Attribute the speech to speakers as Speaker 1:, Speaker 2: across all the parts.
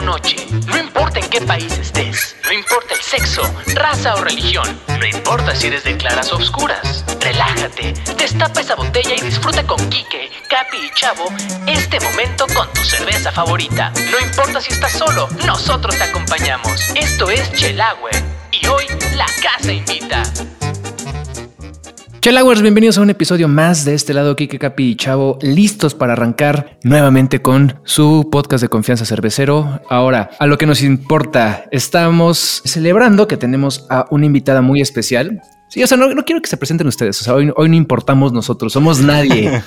Speaker 1: noche, no importa en qué país estés, no importa el sexo, raza o religión, no importa si eres de claras o oscuras. Relájate, destapa esa botella y disfruta con Kike, Capi y Chavo este momento con tu cerveza favorita. No importa si estás solo, nosotros te acompañamos. Esto es Chelagüe y hoy la casa invita.
Speaker 2: Chelagüers, bienvenidos a un episodio más de este lado, Kike Capi y Chavo, listos para arrancar nuevamente con su podcast de confianza cervecero. Ahora, a lo que nos importa, estamos celebrando que tenemos a una invitada muy especial. Sí, o sea, no, no quiero que se presenten ustedes, o sea, hoy, hoy no importamos nosotros, somos nadie.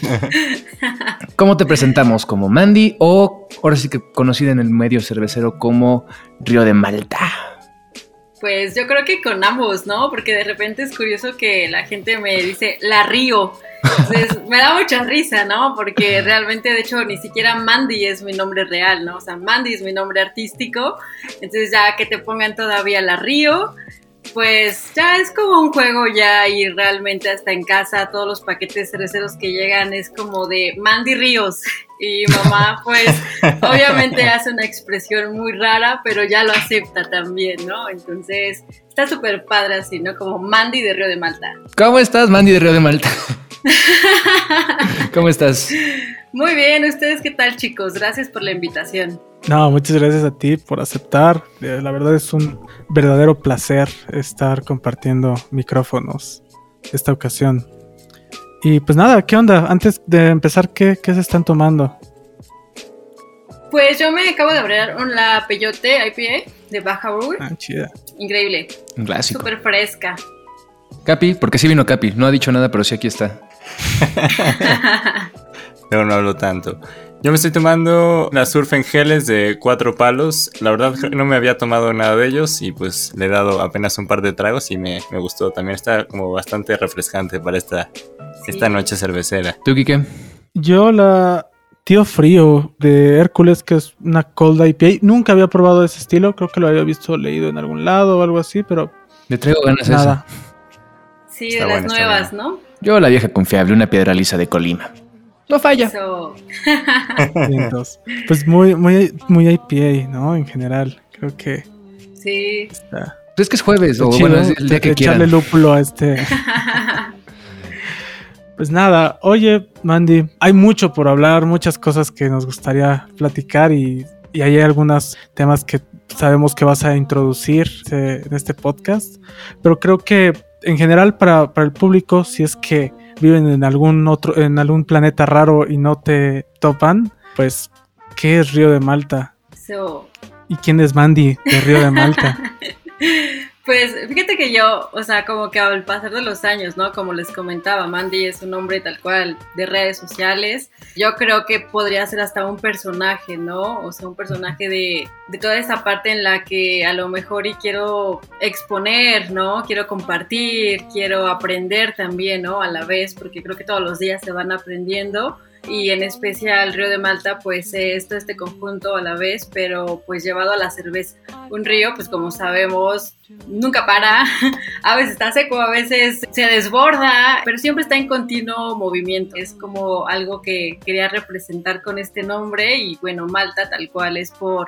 Speaker 2: ¿Cómo te presentamos? ¿Como Mandy o ahora sí que conocida en el medio cervecero como Río de Malta?
Speaker 3: Pues yo creo que con ambos, ¿no? Porque de repente es curioso que la gente me dice la Río. Entonces me da mucha risa, ¿no? Porque realmente, de hecho, ni siquiera Mandy es mi nombre real, ¿no? O sea, Mandy es mi nombre artístico. Entonces ya que te pongan todavía la Río, pues ya es como un juego ya y realmente hasta en casa todos los paquetes cerveceros que llegan es como de Mandy Ríos y mamá pues obviamente hace una expresión muy rara pero ya lo acepta también, ¿no? Entonces está súper padre así, ¿no? Como Mandy de Río de Malta.
Speaker 2: ¿Cómo estás, Mandy de Río de Malta? ¿Cómo estás?
Speaker 3: Muy bien, ¿ustedes qué tal chicos? Gracias por la invitación.
Speaker 4: No, muchas gracias a ti por aceptar. Eh, La verdad es un verdadero placer estar compartiendo micrófonos esta ocasión. Y pues nada, ¿qué onda? Antes de empezar, ¿qué, qué se están tomando?
Speaker 3: Pues yo me acabo de abrir una Peyote IPA de Baja Brewer.
Speaker 4: Ah, chida.
Speaker 3: Increíble,
Speaker 2: Un clásico.
Speaker 3: súper fresca.
Speaker 2: Capi, porque sí vino Capi, no ha dicho nada, pero sí aquí está.
Speaker 5: Pero no hablo tanto. Yo me estoy tomando la Surf en geles de cuatro palos. La verdad no me había tomado nada de ellos y pues le he dado apenas un par de tragos y me, me gustó. También está como bastante refrescante para esta, esta noche cervecera.
Speaker 2: ¿Tú, Kike?
Speaker 4: Yo la Tío Frío de Hércules, que es una cold IPA. Nunca había probado ese estilo, creo que lo había visto leído en algún lado o algo así, pero
Speaker 2: Le traigo ganas a
Speaker 4: nada.
Speaker 3: Sí,
Speaker 5: Está
Speaker 3: de las nuevas, ¿no?
Speaker 2: Yo, la vieja confiable, una piedra lisa de Colima. No falla.
Speaker 3: Eso.
Speaker 4: Pues muy, muy, muy IPA, ¿no? En general, creo que
Speaker 3: Sí.
Speaker 4: está,
Speaker 2: Pues es que es jueves, o
Speaker 4: chido
Speaker 2: bueno, es el día que
Speaker 4: echarle
Speaker 2: quieran.
Speaker 4: lúpulo a este. Pues nada, oye, Mandy, hay mucho por hablar, muchas cosas que nos gustaría platicar y, y hay algunos temas que sabemos que vas a introducir eh, en este podcast, pero creo que en general para, para el público, si es que viven en algún otro, en algún planeta raro y no te topan, pues, ¿qué es Río de Malta?
Speaker 3: So,
Speaker 4: ¿Y quién es Mandy de Río de Malta?
Speaker 3: Pues fíjate que yo, o sea, como que al pasar de los años, ¿no? Como les comentaba, Mandy es un nombre tal cual de redes sociales. Yo creo que podría ser hasta un personaje, ¿no? O sea, un personaje de, de toda esa parte en la que a lo mejor y quiero exponer, ¿no? Quiero compartir, quiero aprender también, ¿no? A la vez, porque creo que todos los días se van aprendiendo y en especial Río de Malta pues este conjunto a la vez pero pues llevado a la cerveza un río pues como sabemos nunca para a veces está seco a veces se desborda pero siempre está en continuo movimiento es como algo que quería representar con este nombre y bueno Malta tal cual es por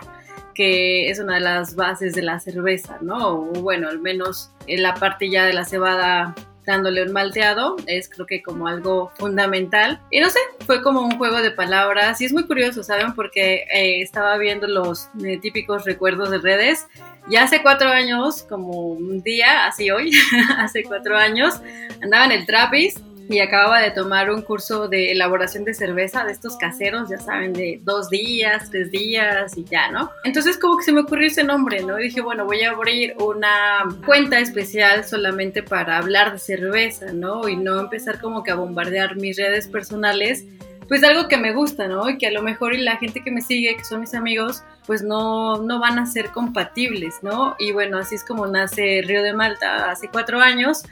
Speaker 3: que es una de las bases de la cerveza, ¿no? O bueno, al menos en la parte ya de la cebada dándole un malteado, es creo que como algo fundamental. Y no sé, fue como un juego de palabras y es muy curioso, ¿saben? Porque eh, estaba viendo los eh, típicos recuerdos de redes. Ya hace cuatro años, como un día, así hoy, hace cuatro años, andaba en el Trappist y acababa de tomar un curso de elaboración de cerveza de estos caseros, ya saben, de dos días, tres días y ya, ¿no? Entonces como que se me ocurrió ese nombre, ¿no? Y dije, bueno, voy a abrir una cuenta especial solamente para hablar de cerveza, ¿no? Y no empezar como que a bombardear mis redes personales. Pues algo que me gusta, ¿no? Y que a lo mejor y la gente que me sigue, que son mis amigos, pues no, no van a ser compatibles, ¿no? Y bueno, así es como nace Río de Malta hace cuatro años.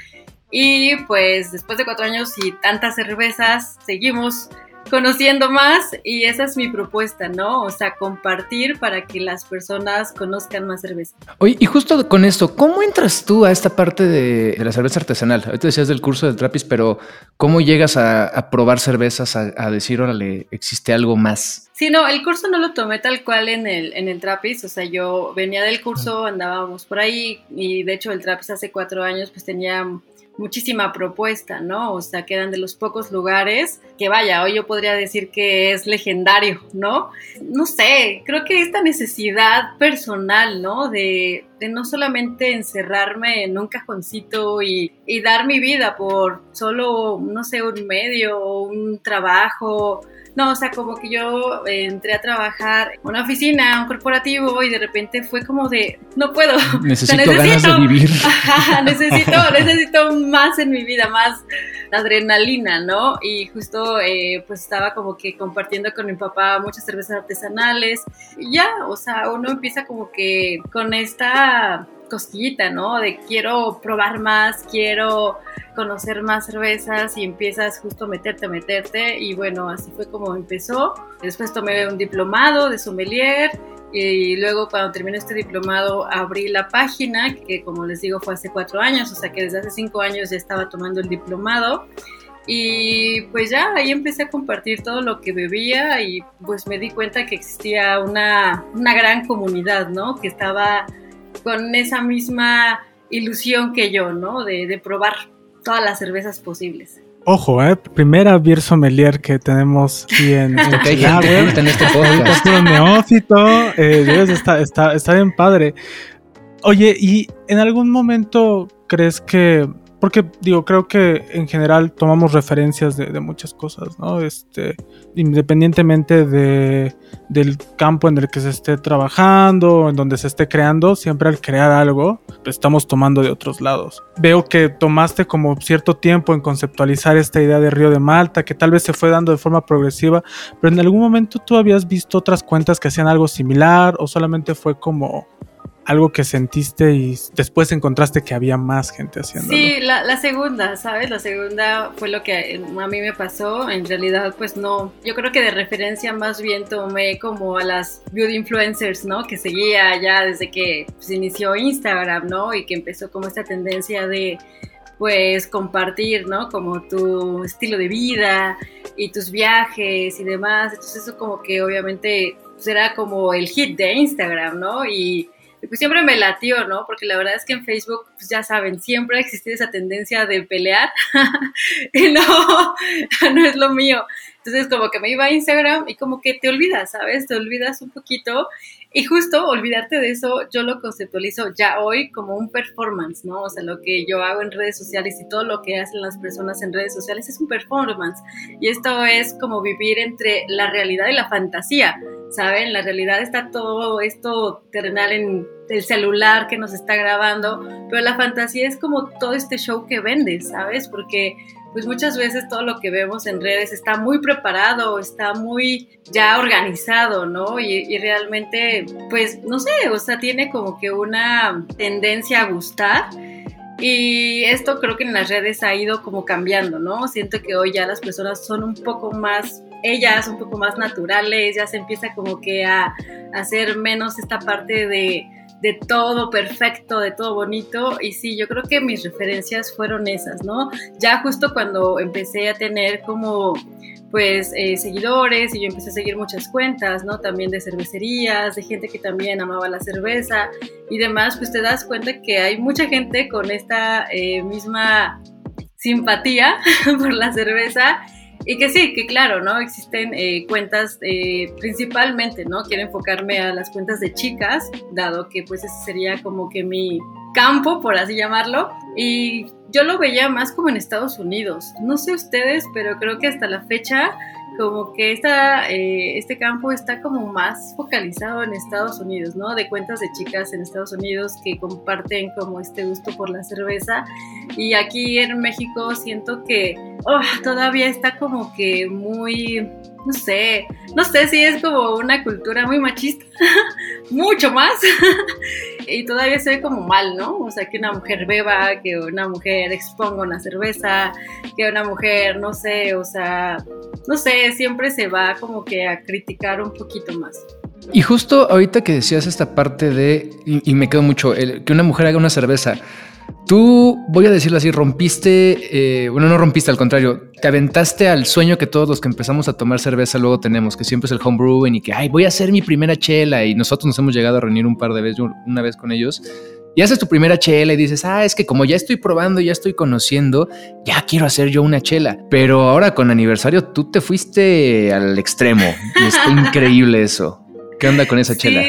Speaker 3: Y pues después de cuatro años y tantas cervezas, seguimos conociendo más y esa es mi propuesta, ¿no? O sea, compartir para que las personas conozcan más cerveza.
Speaker 2: Oye, y justo con esto, ¿cómo entras tú a esta parte de, la cerveza artesanal? Ahorita decías del curso del Trapis, pero ¿cómo llegas a, probar cervezas, a, a decir, órale, existe algo más?
Speaker 3: Sí, no, el curso no lo tomé tal cual en el, en el Trapis, o sea, yo venía del curso, andábamos por ahí y de hecho el Trapis hace cuatro años pues tenía muchísima propuesta, ¿no? O sea, que eran de los pocos lugares que vaya, hoy yo podría decir que es legendario, ¿no? No sé, creo que esta necesidad personal, ¿no? De, de no solamente encerrarme en un cajoncito y, y dar mi vida por solo, no sé, un medio, un trabajo, no, o sea, como que yo eh, entré a trabajar en una oficina, un corporativo y de repente fue como de, no puedo.
Speaker 2: Necesito, ganas de vivir.
Speaker 3: necesito, necesito más en mi vida, más adrenalina, ¿no? Y justo eh, pues estaba como que compartiendo con mi papá muchas cervezas artesanales. Y ya, o sea, uno empieza como que con esta cosquillita, ¿no? De quiero probar más, quiero conocer más cervezas y empiezas justo a meterte, a meterte y bueno, así fue como empezó. Después tomé un diplomado de sommelier y luego cuando terminé este diplomado abrí la página, que como les digo fue hace cuatro años, o sea que desde hace cinco años ya estaba tomando el diplomado. Y pues ya ahí empecé a compartir todo lo que bebía y pues me di cuenta que existía una, una gran comunidad, ¿no? Que estaba con esa misma ilusión que yo, ¿no? De, probar todas las cervezas posibles.
Speaker 4: Ojo, eh, primera beer sommelier que tenemos aquí en, en, en este podcast. neófito, eh, está, está, está bien padre. Oye, ¿y en algún momento crees que porque digo, creo que en general tomamos referencias de, muchas cosas, ¿no? Este, independientemente de, del campo en el que se esté trabajando, en donde se esté creando, siempre al crear algo, estamos tomando de otros lados. Veo que tomaste como cierto tiempo en conceptualizar esta idea de Río de Malta, que tal vez se fue dando de forma progresiva, pero en algún momento tú habías visto otras cuentas que hacían algo similar o solamente fue como algo que sentiste y después encontraste que había más gente haciendo.
Speaker 3: Sí, la, segunda, ¿sabes? La segunda fue lo que a mí me pasó. En realidad, pues no. Yo creo que de referencia más bien tomé como a las beauty influencers, ¿no? Que seguía ya desde que se pues, inició Instagram, ¿no? Y que empezó como esta tendencia de pues compartir, ¿no? Como tu estilo de vida y tus viajes y demás. Entonces eso como que obviamente será pues, como el hit de Instagram, ¿no? Y pues siempre me latió, ¿no? Porque la verdad es que en Facebook, pues ya saben, siempre ha existido esa tendencia de pelear y no, no es lo mío. Entonces como que me iba a Instagram y como que te olvidas, ¿sabes? Te olvidas un poquito y justo olvidarte de eso, yo lo conceptualizo ya hoy como un performance, ¿no? O sea, lo que yo hago en redes sociales y todo lo que hacen las personas en redes sociales es un performance. Y esto es como vivir entre la realidad y la fantasía, ¿saben? La realidad está todo esto terrenal en el celular que nos está grabando, pero la fantasía es como todo este show que vendes, ¿sabes? Porque pues muchas veces todo lo que vemos en redes está muy preparado, está muy ya organizado, ¿no? Y, realmente, pues, no sé, o sea, tiene como que una tendencia a gustar. Y esto creo que en las redes ha ido como cambiando, ¿no? Siento que hoy ya las personas son un poco más, ellas un poco más naturales, ya se empieza como que a hacer menos esta parte de de todo perfecto, de todo bonito. Y sí, yo creo que mis referencias fueron esas, ¿no? Ya justo cuando empecé a tener como pues eh, seguidores y yo empecé a seguir muchas cuentas, ¿no? También de cervecerías, de gente que también amaba la cerveza y demás, pues te das cuenta que hay mucha gente con esta eh, misma simpatía por la cerveza y que sí, que claro, ¿no? Existen eh, cuentas eh, principalmente, ¿no? Quiero enfocarme a las cuentas de chicas, dado que pues ese sería como que mi campo, por así llamarlo. Y yo lo veía más como en Estados Unidos. No sé ustedes, pero creo que hasta la fecha como que esta, eh, este campo está como más focalizado en Estados Unidos, ¿no? De cuentas de chicas en Estados Unidos que comparten como este gusto por la cerveza. Y aquí en México siento que oh, todavía está como que muy, no sé, no sé si es como una cultura muy machista, mucho más. y todavía se ve como mal, ¿no? O sea, que una mujer beba, que una mujer exponga una cerveza, que una mujer, no sé, o sea, no sé, siempre se va como que a criticar un poquito más.
Speaker 2: Y justo ahorita que decías esta parte de, y, me quedo mucho, el, que una mujer haga una cerveza, Tú, voy a decirlo así, rompiste, eh, bueno, no rompiste, al contrario, te aventaste al sueño que todos los que empezamos a tomar cerveza luego tenemos, que siempre es el homebrewing y que, ay, voy a hacer mi primera chela y nosotros nos hemos llegado a reunir un par de veces, una vez con ellos. Y haces tu primera chela y dices, ah, es que como ya estoy probando, ya estoy conociendo, ya quiero hacer yo una chela. Pero ahora con aniversario tú te fuiste al extremo y está increíble eso. ¿Qué onda con esa chela?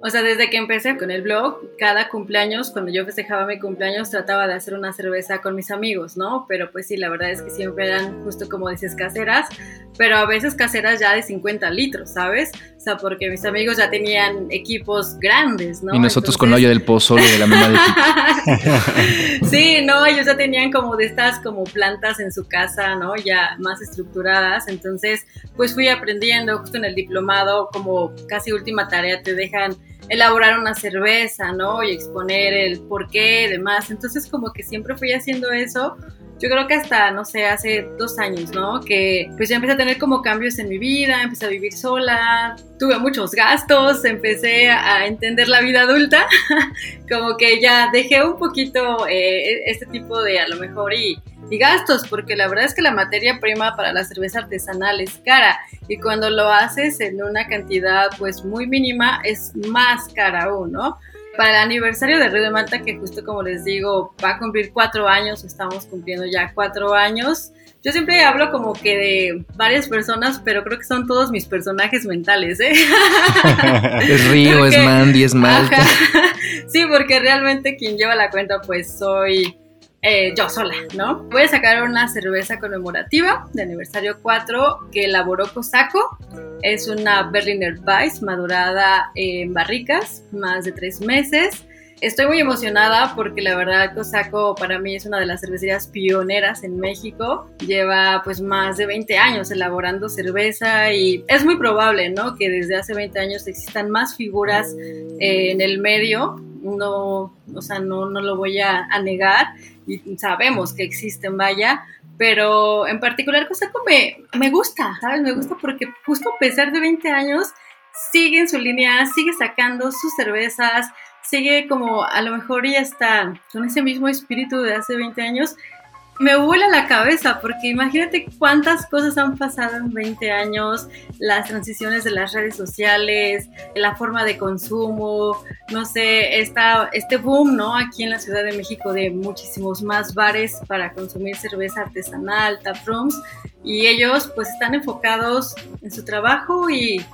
Speaker 3: O sea, desde que empecé con el blog, cada cumpleaños, cuando yo festejaba mi cumpleaños, trataba de hacer una cerveza con mis amigos, ¿no? Pero pues sí, la verdad es que siempre eran justo como dices caseras, pero a veces caseras ya de 50 litros, ¿sabes? O sea, porque mis amigos ya tenían equipos grandes, ¿no?
Speaker 2: Y nosotros con la olla del pozole de la mamá de
Speaker 3: Sí, no, ellos ya tenían como de estas como plantas en su casa, ¿no? Ya más estructuradas. Entonces, pues fui aprendiendo justo en el diplomado, como casi última tarea te dejan elaborar una cerveza, ¿no? Y exponer el por qué y demás. Entonces como que siempre fui haciendo eso. Yo creo que hasta, no sé, hace dos años, ¿no? Que pues ya empecé a tener como cambios en mi vida, empecé a vivir sola, tuve muchos gastos, empecé a entender la vida adulta, como que ya dejé un poquito eh, este tipo de a lo mejor y y gastos, porque la verdad es que la materia prima para la cerveza artesanal es cara y cuando lo haces en una cantidad pues muy mínima es más cara aún, ¿no? Para el aniversario de Río de Malta, que justo como les digo, va a cumplir cuatro años, estamos cumpliendo ya cuatro años. Yo siempre hablo como que de varias personas, pero creo que son todos mis personajes mentales, ¿eh?
Speaker 2: es Río, es Mandy, es Malta.
Speaker 3: Sí, porque realmente quien lleva la cuenta pues soy eh, yo sola, ¿no? Voy a sacar una cerveza conmemorativa de aniversario 4 que elaboró Cosaco. Es una Berliner Weiss madurada en barricas, más de tres meses. Estoy muy emocionada porque la verdad Cosaco para mí es una de las cervecerías pioneras en México. Lleva pues más de 20 años elaborando cerveza y es muy probable, ¿no? Que desde hace 20 años existan más figuras eh, en el medio. No, o sea, no, no lo voy a, a negar y sabemos que existen, vaya, pero en particular Cosaco me, me gusta, ¿sabes? Me gusta porque justo a pesar de 20 años sigue en su línea, sigue sacando sus cervezas, sigue como a lo mejor ya está con ese mismo espíritu de hace 20 años me vuela la cabeza porque imagínate cuántas cosas han pasado en 20 años, las transiciones de las redes sociales, la forma de consumo, no sé, esta, este boom, ¿no? Aquí en la Ciudad de México de muchísimos más bares para consumir cerveza artesanal, taprooms, y ellos pues están enfocados en su trabajo y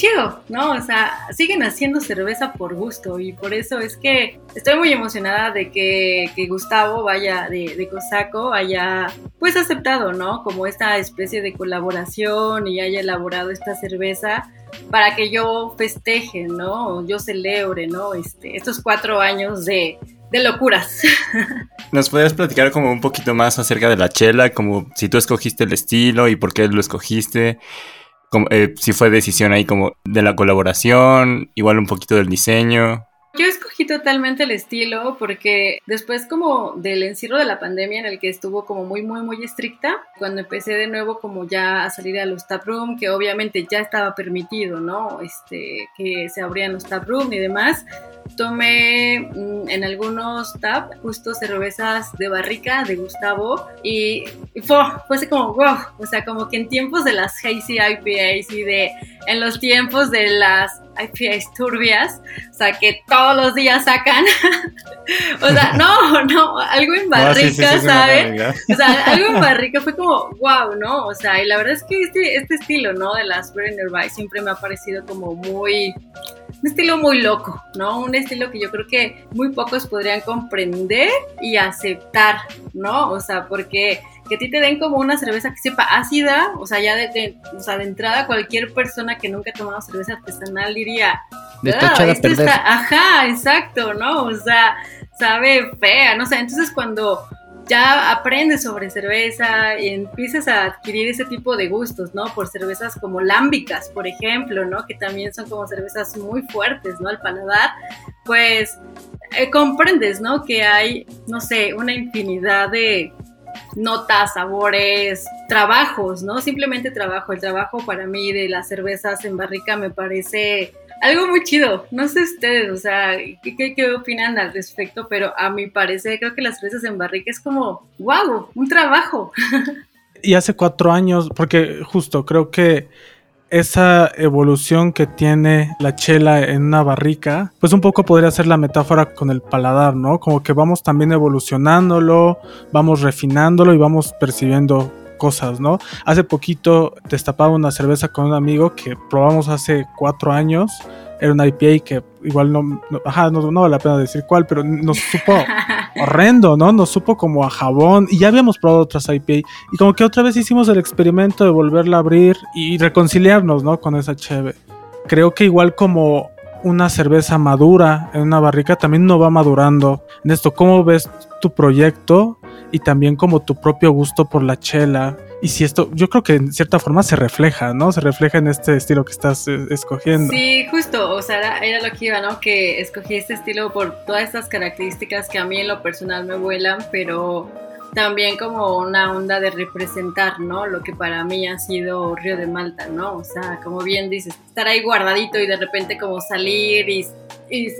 Speaker 3: chido, ¿no? O sea, siguen haciendo cerveza por gusto y por eso es que estoy muy emocionada de que, Gustavo vaya de, de, Cosaco haya pues aceptado, ¿no? Como esta especie de colaboración y haya elaborado esta cerveza para que yo festeje, ¿no? Yo celebre, ¿no? Este, estos cuatro años de, de locuras.
Speaker 5: ¿Nos podrías platicar como un poquito más acerca de la chela, como si tú escogiste el estilo y por qué lo escogiste? Eh, si fue decisión ahí como de la colaboración, igual un poquito del diseño.
Speaker 3: Yo escogí totalmente el estilo porque después como del encierro de la pandemia en el que estuvo como muy muy muy estricta, cuando empecé de nuevo como ya a salir a los taproom, que obviamente ya estaba permitido, ¿no? Este, que se abrían los taproom y demás, tomé mm, en algunos tap justo cervezas de barrica de Gustavo y, fue, fue así como wow, o sea, como que en tiempos de las hazy IPAs y de en los tiempos de las IPAs turbias, o sea, que todos los días sacan, o sea, no, no, algo en barrica, ¿sabes? O sea, algo en barrica fue como wow, ¿no? O sea, y la verdad es que este, este estilo, ¿no? De las Brenner siempre me ha parecido como muy un estilo muy loco, ¿no? Un estilo que yo creo que muy pocos podrían comprender y aceptar, ¿no? O sea, porque que a ti te den como una cerveza que sepa ácida, o sea, ya de, o sea, de entrada cualquier persona que nunca ha tomado cerveza artesanal diría,
Speaker 2: de ah, perder.
Speaker 3: ajá, exacto, ¿no? O sea, sabe fea, no sé, entonces cuando ya aprendes sobre cerveza y empiezas a adquirir ese tipo de gustos, ¿no? Por cervezas como lámbicas, por ejemplo, ¿no? Que también son como cervezas muy fuertes, ¿no? Al paladar, pues eh, comprendes, ¿no? Que hay, no sé, una infinidad de notas, sabores, trabajos, ¿no? Simplemente trabajo. El trabajo para mí de las cervezas en barrica me parece algo muy chido. No sé ustedes, o sea, ¿qué, qué, opinan al respecto? Pero a mi parecer creo que las cervezas en barrica es como, wow, un trabajo.
Speaker 4: Y hace cuatro años, porque justo creo que esa evolución que tiene la chela en una barrica, pues un poco podría ser la metáfora con el paladar, ¿no? Como que vamos también evolucionándolo, vamos refinándolo y vamos percibiendo cosas, ¿no? Hace poquito destapaba una cerveza con un amigo que probamos hace cuatro años. Era una IPA que igual no, no, ajá, no, no vale la pena decir cuál, pero nos supo horrendo, ¿no? Nos supo como a jabón y ya habíamos probado otras IPA y como que otra vez hicimos el experimento de volverla a abrir y reconciliarnos, ¿no? Con esa cheve. Creo que igual como una cerveza madura en una barrica también no va madurando. En esto, ¿cómo ves tu proyecto y también como tu propio gusto por la chela? Y si esto, yo creo que en cierta forma se refleja, ¿no? Se refleja en este estilo que estás eh, escogiendo.
Speaker 3: Sí, justo, o sea, era, era, lo que iba, ¿no? Que escogí este estilo por todas estas características que a mí en lo personal me vuelan, pero también como una onda de representar, ¿no? Lo que para mí ha sido Río de Malta, ¿no? O sea, como bien dices, estar ahí guardadito y de repente como salir y,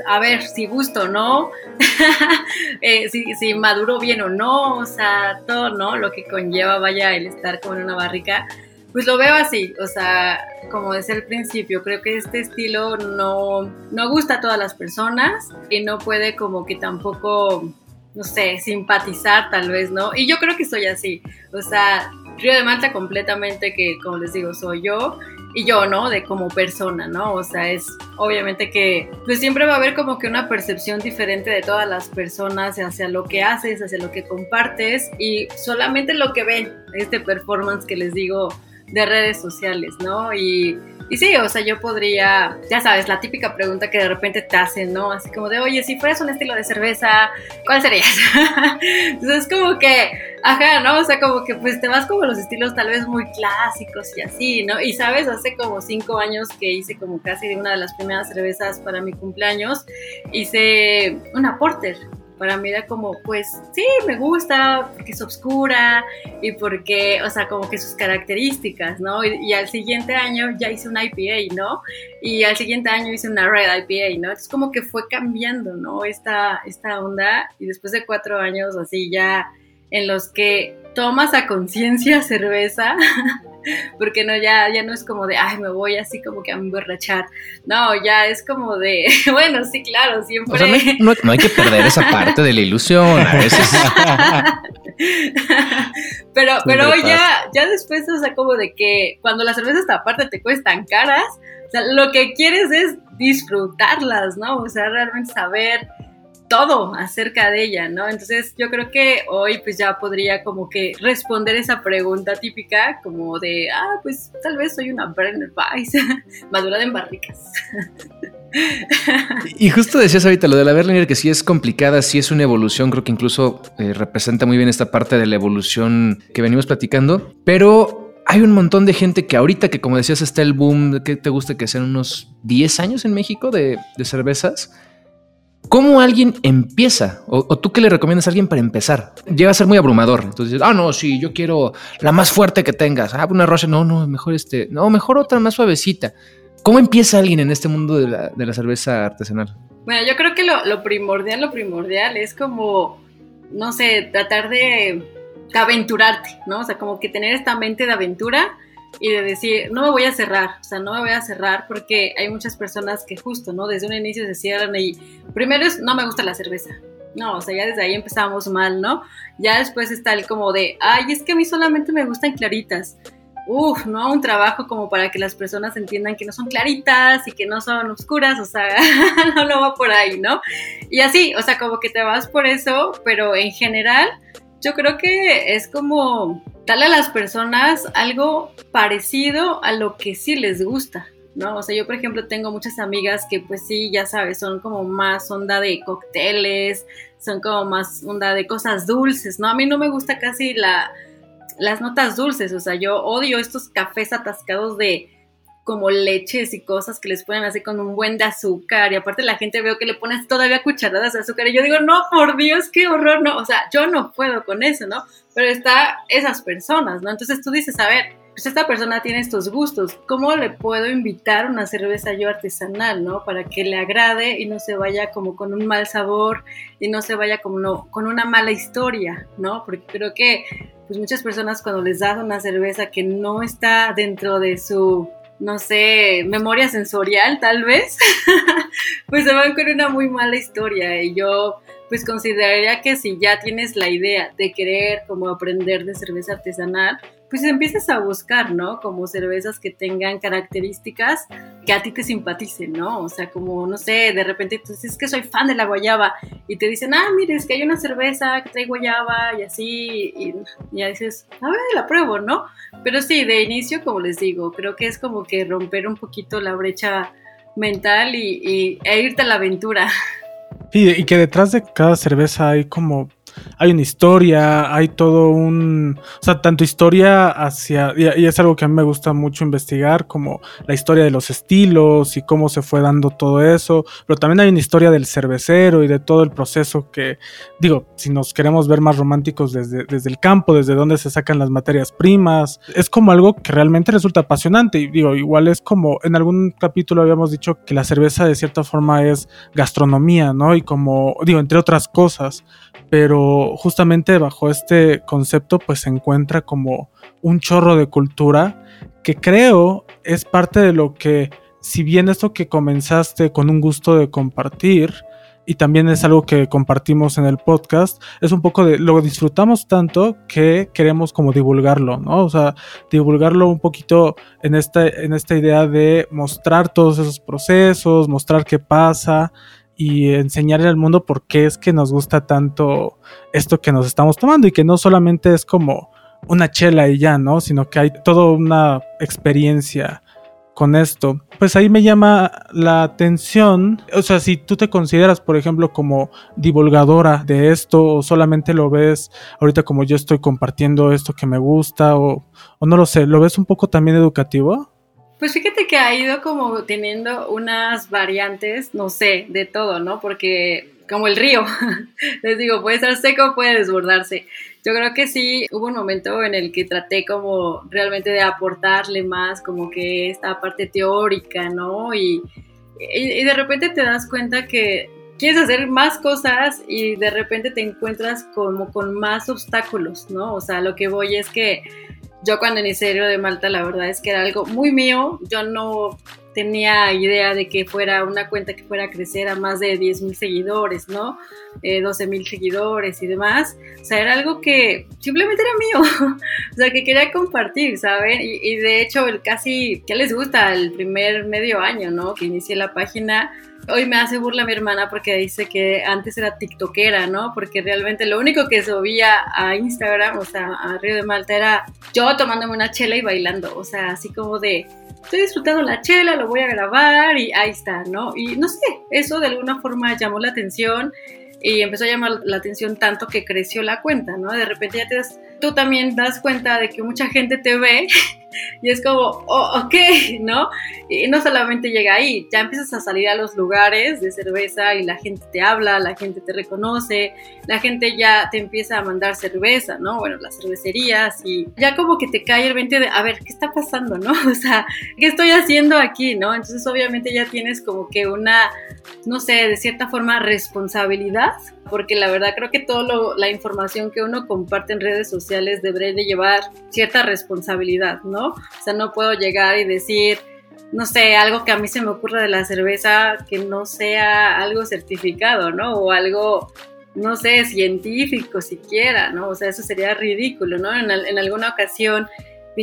Speaker 3: a ver si gusto, ¿no? eh, si, si maduro bien o no, o sea, todo, ¿no? Lo que conlleva, vaya, el estar como en una barrica. Pues lo veo así, o sea, como desde el principio, creo que este estilo no, no gusta a todas las personas y no puede como que tampoco no sé, simpatizar tal vez, ¿no? Y yo creo que soy así, o sea, Río de Malta completamente que, como les digo, soy yo y yo, ¿no? De como persona, ¿no? O sea, es obviamente que pues siempre va a haber como que una percepción diferente de todas las personas hacia lo que haces, hacia lo que compartes y solamente lo que ven, este performance que les digo de redes sociales, ¿no? Y y sí, o sea, yo podría, ya sabes, la típica pregunta que de repente te hacen, ¿no? Así como de, oye, si fueras un estilo de cerveza, ¿cuál serías? Entonces, como que, ajá, ¿no? O sea, como que pues te vas como los estilos tal vez muy clásicos y así, ¿no? Y sabes, hace como cinco años que hice como casi una de las primeras cervezas para mi cumpleaños, hice una porter para mí era como, pues sí, me gusta porque es oscura y porque, o sea, como que sus características, ¿no? Y, y, al siguiente año ya hice una IPA, ¿no? Y al siguiente año hice una Red IPA, ¿no? Entonces como que fue cambiando, ¿no? Esta, esta onda y después de cuatro años así ya en los que tomas a conciencia cerveza, porque no, ya, ya no es como de, ay, me voy así como que a emborrachar. No, ya es como de, bueno, sí, claro, siempre.
Speaker 2: O sea, no, no, hay que perder esa parte de la ilusión, a veces.
Speaker 3: pero, pero ya, ya después, o sea, como de que cuando las cervezas aparte te cuestan caras, o sea, lo que quieres es disfrutarlas, ¿no? O sea, realmente saber todo acerca de ella, ¿no? Entonces yo creo que hoy pues ya podría como que responder esa pregunta típica como de, ah, pues tal vez soy una Brenner Weiss, madurada en barricas.
Speaker 2: Y justo decías ahorita lo de la Berliner, que sí es complicada, sí es una evolución, creo que incluso eh, representa muy bien esta parte de la evolución que venimos platicando, pero hay un montón de gente que ahorita que como decías está el boom, que te gusta que sean unos 10 años en México de, de cervezas, ¿Cómo alguien empieza? O, tú qué le recomiendas a alguien para empezar? Llega a ser muy abrumador. Entonces, ah, no, sí, yo quiero la más fuerte que tengas. Ah, una rocha, no, no, mejor este, no, mejor otra más suavecita. ¿Cómo empieza alguien en este mundo de la, de la cerveza artesanal?
Speaker 3: Bueno, yo creo que lo, lo, primordial, lo primordial es como, no sé, tratar de aventurarte, ¿no? O sea, como que tener esta mente de aventura y de decir, no me voy a cerrar, o sea, no me voy a cerrar porque hay muchas personas que justo, ¿no? Desde un inicio se cierran y primero es, no me gusta la cerveza. No, o sea, ya desde ahí empezamos mal, ¿no? Ya después está el como de, ay, es que a mí solamente me gustan claritas. Uf, ¿no? Un trabajo como para que las personas entiendan que no son claritas y que no son oscuras, o sea, no lo va por ahí, ¿no? Y así, o sea, como que te vas por eso, pero en general, yo creo que es como darle a las personas algo parecido a lo que sí les gusta, ¿no? O sea, yo por ejemplo tengo muchas amigas que pues sí, ya sabes, son como más onda de cócteles, son como más onda de cosas dulces, ¿no? A mí no me gusta casi la, las notas dulces, o sea, yo odio estos cafés atascados de como leches y cosas que les ponen así con un buen de azúcar y aparte la gente veo que le pones todavía cucharadas de azúcar y yo digo, no, por Dios, qué horror, no, o sea, yo no puedo con eso, ¿no? Pero está esas personas, ¿no? Entonces tú dices, a ver, pues esta persona tiene estos gustos, ¿cómo le puedo invitar una cerveza yo artesanal, ¿no? Para que le agrade y no se vaya como con un mal sabor y no se vaya como no, con una mala historia, ¿no? Porque creo que pues muchas personas cuando les das una cerveza que no está dentro de su no sé, memoria sensorial tal vez, pues se van con una muy mala historia y yo pues consideraría que si ya tienes la idea de querer como aprender de cerveza artesanal, pues empiezas a buscar, ¿no? Como cervezas que tengan características que a ti te simpaticen, ¿no? O sea, como, no sé, de repente tú dices que soy fan de la guayaba y te dicen, ah, mire, es que hay una cerveza que trae guayaba y así, y ya dices, a ver, la pruebo, ¿no? Pero sí, de inicio, como les digo, creo que es como que romper un poquito la brecha mental y, e irte a la aventura.
Speaker 4: y que detrás de cada cerveza hay como hay una historia, hay todo un, o sea, tanto historia hacia, y, es algo que a mí me gusta mucho investigar, como la historia de los estilos y cómo se fue dando todo eso, pero también hay una historia del cervecero y de todo el proceso que, digo, si nos queremos ver más románticos desde, desde el campo, desde donde se sacan las materias primas, es como algo que realmente resulta apasionante y digo, igual es como, en algún capítulo habíamos dicho que la cerveza de cierta forma es gastronomía, ¿no? Y como, digo, entre otras cosas, pero justamente bajo este concepto pues se encuentra como un chorro de cultura que creo es parte de lo que, si bien esto que comenzaste con un gusto de compartir, y también es algo que compartimos en el podcast, es un poco de lo disfrutamos tanto que queremos como divulgarlo, ¿no? O sea, divulgarlo un poquito en esta, en esta idea de mostrar todos esos procesos, mostrar qué pasa, y enseñarle al mundo por qué es que nos gusta tanto esto que nos estamos tomando y que no solamente es como una chela y ya, ¿no? Sino que hay toda una experiencia con esto. Pues ahí me llama la atención, o sea, si tú te consideras, por ejemplo, como divulgadora de esto o solamente lo ves ahorita como yo estoy compartiendo esto que me gusta o, o no lo sé, ¿lo ves un poco también educativo?
Speaker 3: Pues fíjate que ha ido como teniendo unas variantes, no sé, de todo, ¿no? Porque como el río, les digo, puede estar seco, puede desbordarse. Yo creo que sí, hubo un momento en el que traté como realmente de aportarle más como que esta parte teórica, ¿no? Y, y, de repente te das cuenta que quieres hacer más cosas y de repente te encuentras como con más obstáculos, ¿no? O sea, lo que voy es que yo cuando inicié de Malta, la verdad es que era algo muy mío. Yo no tenía idea de que fuera una cuenta que fuera a crecer a más de 10 mil seguidores, ¿no? Eh, 12 mil seguidores y demás. O sea, era algo que simplemente era mío. o sea, que quería compartir, ¿saben? Y, y de hecho, el casi, ¿qué les gusta? El primer medio año, ¿no? Que inicié la página Hoy me hace burla mi hermana porque dice que antes era tiktokera, ¿no? Porque realmente lo único que subía a Instagram, o sea, a Río de Malta, era yo tomándome una chela y bailando. O sea, así como de, estoy disfrutando la chela, lo voy a grabar y ahí está, ¿no? Y no sé, eso de alguna forma llamó la atención y empezó a llamar la atención tanto que creció la cuenta, ¿no? De repente ya te das, tú también das cuenta de que mucha gente te ve y es como, oh, ok, ¿no? Y no solamente llega ahí, ya empiezas a salir a los lugares de cerveza y la gente te habla, la gente te reconoce, la gente ya te empieza a mandar cerveza, ¿no? Bueno, las cervecerías y ya como que te cae el 20 de, a ver, ¿qué está pasando, no? O sea, ¿qué estoy haciendo aquí, no? Entonces obviamente ya tienes como que una, no sé, de cierta forma responsabilidad, porque la verdad creo que toda la información que uno comparte en redes sociales debería de llevar cierta responsabilidad, ¿no? O sea, no puedo llegar y decir, no sé, algo que a mí se me ocurra de la cerveza que no sea algo certificado, ¿no? O algo, no sé, científico siquiera, ¿no? O sea, eso sería ridículo, ¿no? En, en alguna ocasión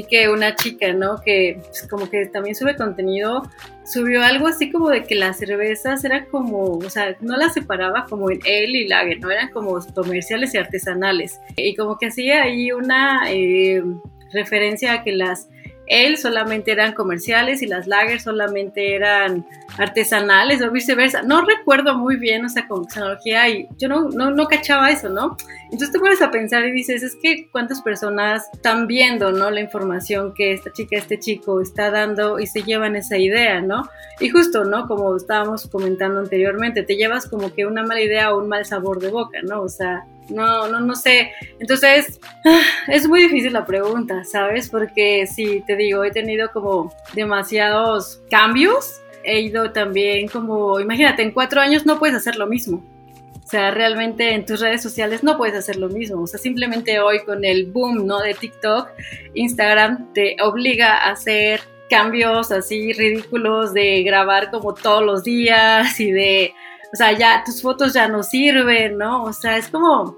Speaker 3: que una chica, ¿no? Que pues, como que también sube contenido, subió algo así como de que las cervezas eran como, o sea, no las separaba como en él y lager, ¿no? Eran como comerciales y artesanales. Y como que hacía ahí una... Eh, referencia a que las él solamente eran comerciales y las lagers solamente eran artesanales o viceversa. No recuerdo muy bien, o sea, con tecnología y yo no, no, no cachaba eso, ¿no? Entonces te pones a pensar y dices, es que cuántas personas están viendo, ¿no? La información que esta chica, este chico está dando y se llevan esa idea, ¿no? Y justo, ¿no? Como estábamos comentando anteriormente, te llevas como que una mala idea o un mal sabor de boca, ¿no? O sea, no, no, no sé. Entonces, es muy difícil la pregunta, ¿sabes? Porque si te digo, he tenido como demasiados cambios. He ido también como, imagínate, en cuatro años no puedes hacer lo mismo. O sea, realmente en tus redes sociales no puedes hacer lo mismo. O sea, simplemente hoy con el boom, ¿no? De TikTok, Instagram te obliga a hacer cambios así ridículos de grabar como todos los días y de o sea, ya tus fotos ya no sirven, ¿no? O sea, es como,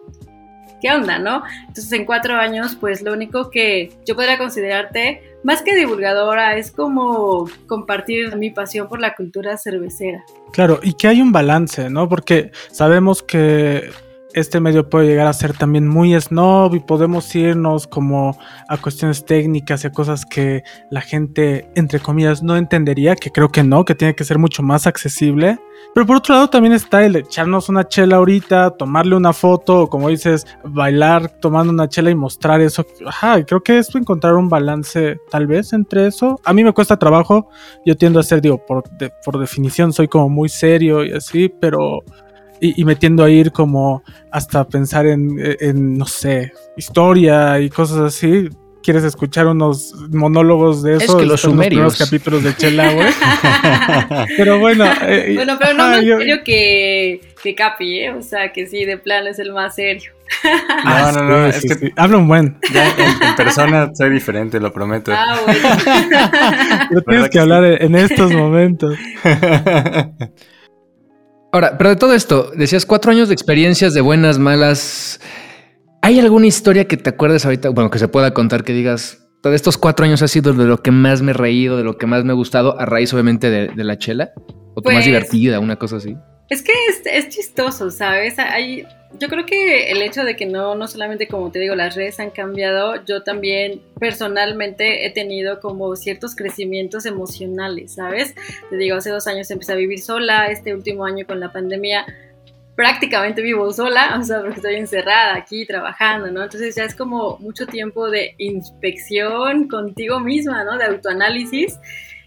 Speaker 3: ¿qué onda, no? Entonces, en cuatro años, pues lo único que yo podría considerarte, más que divulgadora, es como compartir mi pasión por la cultura cervecera.
Speaker 4: Claro, y que hay un balance, ¿no? Porque sabemos que este medio puede llegar a ser también muy snob y podemos irnos como a cuestiones técnicas y a cosas que la gente, entre comillas, no entendería, que creo que no, que tiene que ser mucho más accesible. Pero por otro lado también está el echarnos una chela ahorita, tomarle una foto, o como dices, bailar tomando una chela y mostrar eso. Ajá, creo que es encontrar un balance tal vez entre eso. A mí me cuesta trabajo, yo tiendo a ser, digo, por, por definición soy como muy serio y así, pero y, metiendo a ir como hasta pensar en, no sé, historia y cosas así. ¿Quieres escuchar unos monólogos de eso?
Speaker 2: Es que los sumerios.
Speaker 4: Los capítulos de Chela, güey. pero bueno.
Speaker 3: Eh, bueno, pero no más serio que, que Capi, ¿eh? O sea, que sí, de plano es el más serio.
Speaker 4: No, no, no, es que habla un buen.
Speaker 5: Ya en, persona soy diferente, lo prometo.
Speaker 3: Ah, bueno.
Speaker 4: pero tienes que, hablar en estos momentos.
Speaker 2: Ahora, pero de todo esto, decías cuatro años de experiencias de buenas, malas. ¿Hay alguna historia que te acuerdes ahorita, bueno, que se pueda contar que digas, de estos cuatro años ha sido de lo que más me he reído, de lo que más me ha gustado, a raíz obviamente de, la chela? ¿O tu más pues, divertida, una cosa así?
Speaker 3: Es que es, es chistoso, ¿sabes? Hay, yo creo que el hecho de que no, no solamente como te digo, las redes han cambiado, yo también personalmente he tenido como ciertos crecimientos emocionales, ¿sabes? Te digo, hace dos años empecé a vivir sola, este último año con la pandemia prácticamente vivo sola, o sea, porque estoy encerrada aquí trabajando, ¿no? Entonces ya es como mucho tiempo de inspección contigo misma, ¿no? De autoanálisis.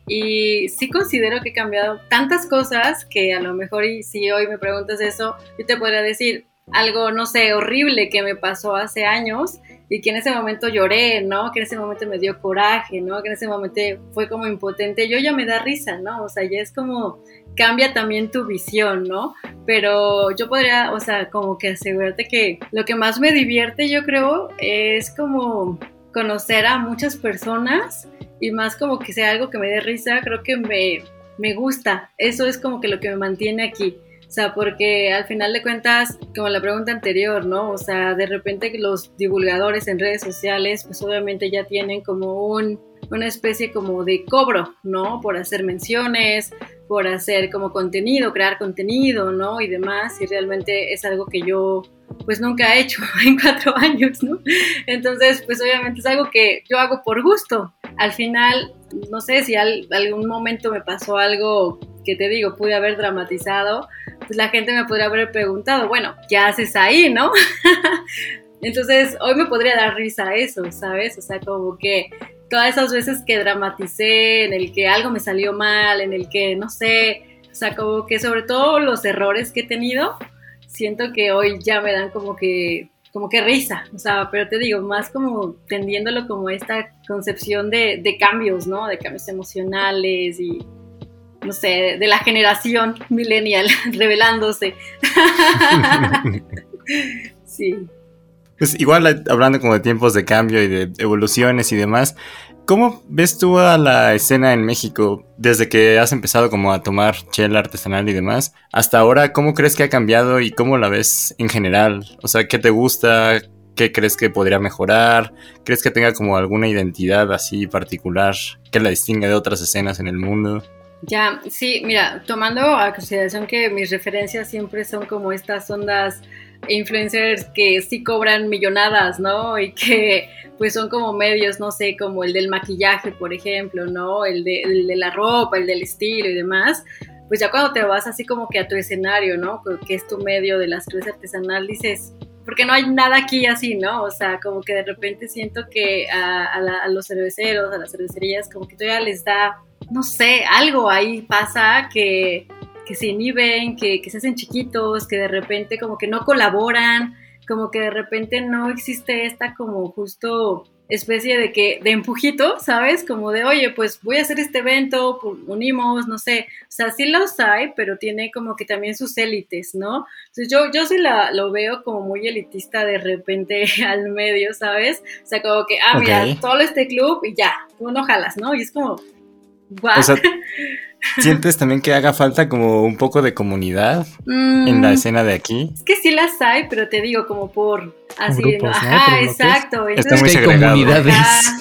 Speaker 3: Y sí considero que he cambiado tantas cosas que a lo mejor, y si hoy me preguntas eso, yo te podría decir, algo, no sé, horrible que me pasó hace años y que en ese momento lloré, ¿no? Que en ese momento me dio coraje, ¿no? Que en ese momento fue como impotente. Yo ya me da risa, ¿no? O sea, ya es como cambia también tu visión, ¿no? Pero yo podría, o sea, como que asegurarte que lo que más me divierte, yo creo, es como conocer a muchas personas y más como que sea algo que me dé risa, creo que me, me gusta. Eso es como que lo que me mantiene aquí o sea, porque al final de cuentas, como la pregunta anterior, ¿no? O sea, de repente los divulgadores en redes sociales, pues obviamente ya tienen como un, una especie como de cobro, ¿no? Por hacer menciones, por hacer como contenido, crear contenido, ¿no? Y demás, y realmente es algo que yo pues nunca he hecho en cuatro años, ¿no? Entonces, pues obviamente es algo que yo hago por gusto. Al final, no sé si al, algún momento me pasó algo que te digo, pude haber dramatizado, pues la gente me podría haber preguntado, bueno, ¿qué haces ahí, no? Entonces, hoy me podría dar risa eso, ¿sabes? O sea, como que todas esas veces que dramaticé, en el que algo me salió mal, en el que, no sé, o sea, como que sobre todo los errores que he tenido, siento que hoy ya me dan como que como que risa, o sea, pero te digo, más como tendiéndolo como esta concepción de, de cambios, ¿no? De cambios emocionales y, no sé, de la generación millennial revelándose. sí.
Speaker 5: Pues igual hablando como de tiempos de cambio y de evoluciones y demás, ¿cómo ves tú a la escena en México desde que has empezado como a tomar chela artesanal y demás? Hasta ahora, ¿cómo crees que ha cambiado y cómo la ves en general? O sea, ¿qué te gusta? ¿Qué crees que podría mejorar? ¿Crees que tenga como alguna identidad así particular que la distinga de otras escenas en el mundo?
Speaker 3: Ya, sí, mira, tomando a consideración que mis referencias siempre son como estas ondas influencers que sí cobran millonadas, ¿no? Y que pues son como medios, no sé, como el del maquillaje, por ejemplo, ¿no? El de, el de la ropa, el del estilo y demás. Pues ya cuando te vas así como que a tu escenario, ¿no? Que es tu medio de la cerveza artesanal, dices, porque no hay nada aquí así, ¿no? O sea, como que de repente siento que a, los cerveceros, a las cervecerías, como que todavía les da, no sé, algo ahí pasa que, que se inhiben, que, que se hacen chiquitos, que de repente como que no colaboran, como que de repente no existe esta como justo especie de que de empujito, ¿sabes? Como de, oye, pues voy a hacer este evento, unimos, no sé, o sea, sí los hay, pero tiene como que también sus élites, ¿no? Entonces yo, yo sí la, lo veo como muy elitista de repente al medio, ¿sabes? O sea, como que, ah, mira, todo este club y ya, tú no jalas, ¿no? Y es como, guau.
Speaker 5: ¿Sientes también que haga falta como un poco de comunidad en la mm. escena de aquí?
Speaker 3: Es que sí las hay, pero te digo como por así, ¿no? Ajá, exacto.
Speaker 5: Está muy comunidades.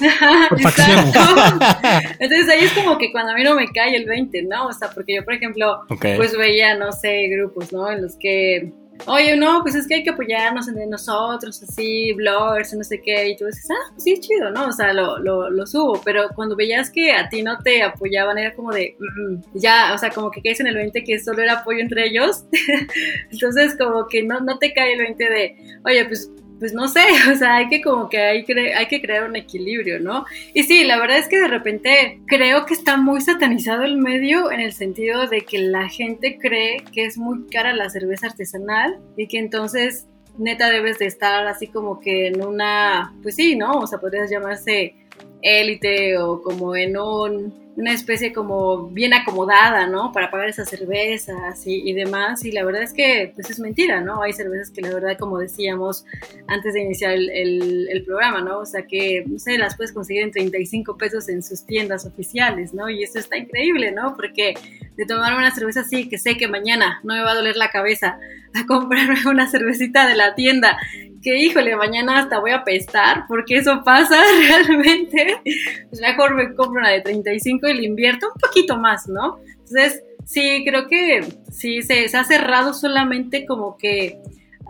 Speaker 3: Entonces ahí es como que cuando a mí no me cae el 20, ¿no? O sea, porque yo, por ejemplo, pues veía, no sé, grupos, ¿no? En los que oye, no, pues es que hay que apoyarnos entre nosotros, así, bloggers, no sé qué, y tú dices, ah, pues sí, chido, ¿no? O sea, lo, lo, lo, subo, pero cuando veías que a ti no te apoyaban, era como de, mm, ya, o sea, como que caes en el 20 que solo era apoyo entre ellos, entonces como que no, no te cae el 20 de, oye, pues pues no sé, o sea, hay que como que hay, hay que crear un equilibrio, ¿no? Y sí, la verdad es que de repente creo que está muy satanizado el medio en el sentido de que la gente cree que es muy cara la cerveza artesanal y que entonces neta debes de estar así como que en una, pues sí, ¿no? O sea, podrías llamarse élite o como en un una especie como bien acomodada, ¿no? Para pagar esas cervezas y, demás. Y la verdad es que, pues es mentira, ¿no? Hay cervezas que la verdad, como decíamos antes de iniciar el, programa, ¿no? O sea que, no sé, las puedes conseguir en 35 pesos en sus tiendas oficiales, ¿no? Y eso está increíble, ¿no? Porque de tomar una cerveza así, que sé que mañana no me va a doler la cabeza, a comprarme una cervecita de la tienda que híjole, mañana hasta voy a pestar, porque eso pasa realmente. Pues mejor me compro una de 35 y le invierto un poquito más, ¿no? Entonces, sí, creo que sí, se, se ha cerrado solamente como que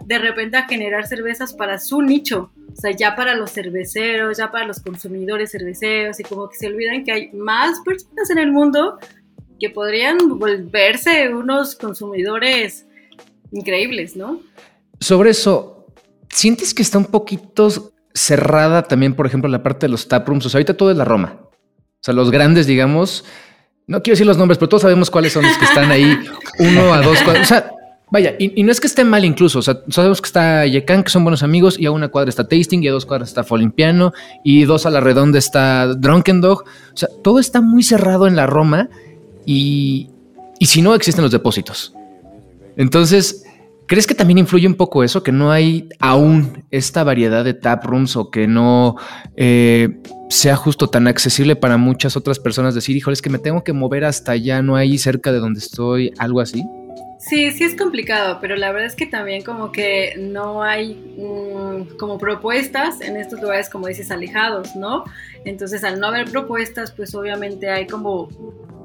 Speaker 3: de repente a generar cervezas para su nicho. O sea, ya para los cerveceros, ya para los consumidores cerveceros, y como que se olvidan que hay más personas en el mundo que podrían volverse unos consumidores increíbles, ¿no?
Speaker 2: Sobre eso, ¿Sientes que está un poquito cerrada también, por ejemplo, la parte de los taprooms? O sea, ahorita todo es la Roma. O sea, los grandes, digamos, no quiero decir los nombres, pero todos sabemos cuáles son los que están ahí, uno a dos cuadras. O sea, vaya, y, no es que esté mal incluso. O sea, sabemos que está Yekan, que son buenos amigos, y a una cuadra está Tasting, y a dos cuadras está Folimpiano, y dos a la redonda está Drunken Dog. O sea, todo está muy cerrado en la Roma, y, y si no, existen los depósitos. Entonces, ¿Crees que también influye un poco eso, que no hay aún esta variedad de tap rooms o que no eh, sea justo tan accesible para muchas otras personas decir, híjole, es que me tengo que mover hasta allá, no hay cerca de donde estoy, algo así?
Speaker 3: Sí, sí es complicado, pero la verdad es que también como que no hay mm, como propuestas en estos lugares, como dices, alejados, ¿no? Entonces, al no haber propuestas, pues obviamente hay como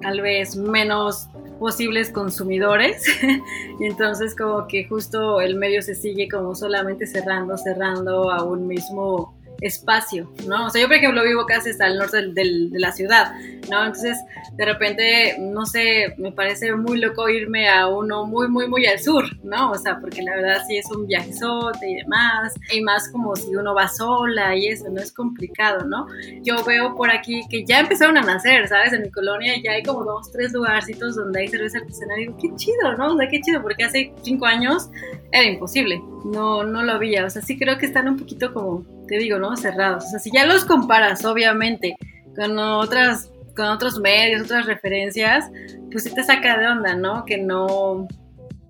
Speaker 3: tal vez menos posibles consumidores. Y entonces como que justo el medio se sigue como solamente cerrando, cerrando a un mismo espacio, ¿no? O sea, yo por ejemplo vivo casi hasta el norte de la ciudad, ¿no? Entonces, de repente, no sé, me parece muy loco irme a uno muy, muy, muy al sur, ¿no? O sea, porque la verdad sí es un viajezote y demás, y más como si uno va sola y eso, no es complicado, ¿no? Yo veo por aquí que ya empezaron a nacer, ¿sabes? En mi colonia ya hay como dos, tres lugarcitos donde hay cerveza artesanal y digo, qué chido, ¿no? O sea, qué chido, porque hace cinco años era imposible, no, no lo había, o sea, sí creo que están un poquito como, te digo, ¿no? Cerrados, o sea, si ya los comparas, obviamente, con otras con otros medios, otras referencias, pues sí te saca de onda, ¿no? Que no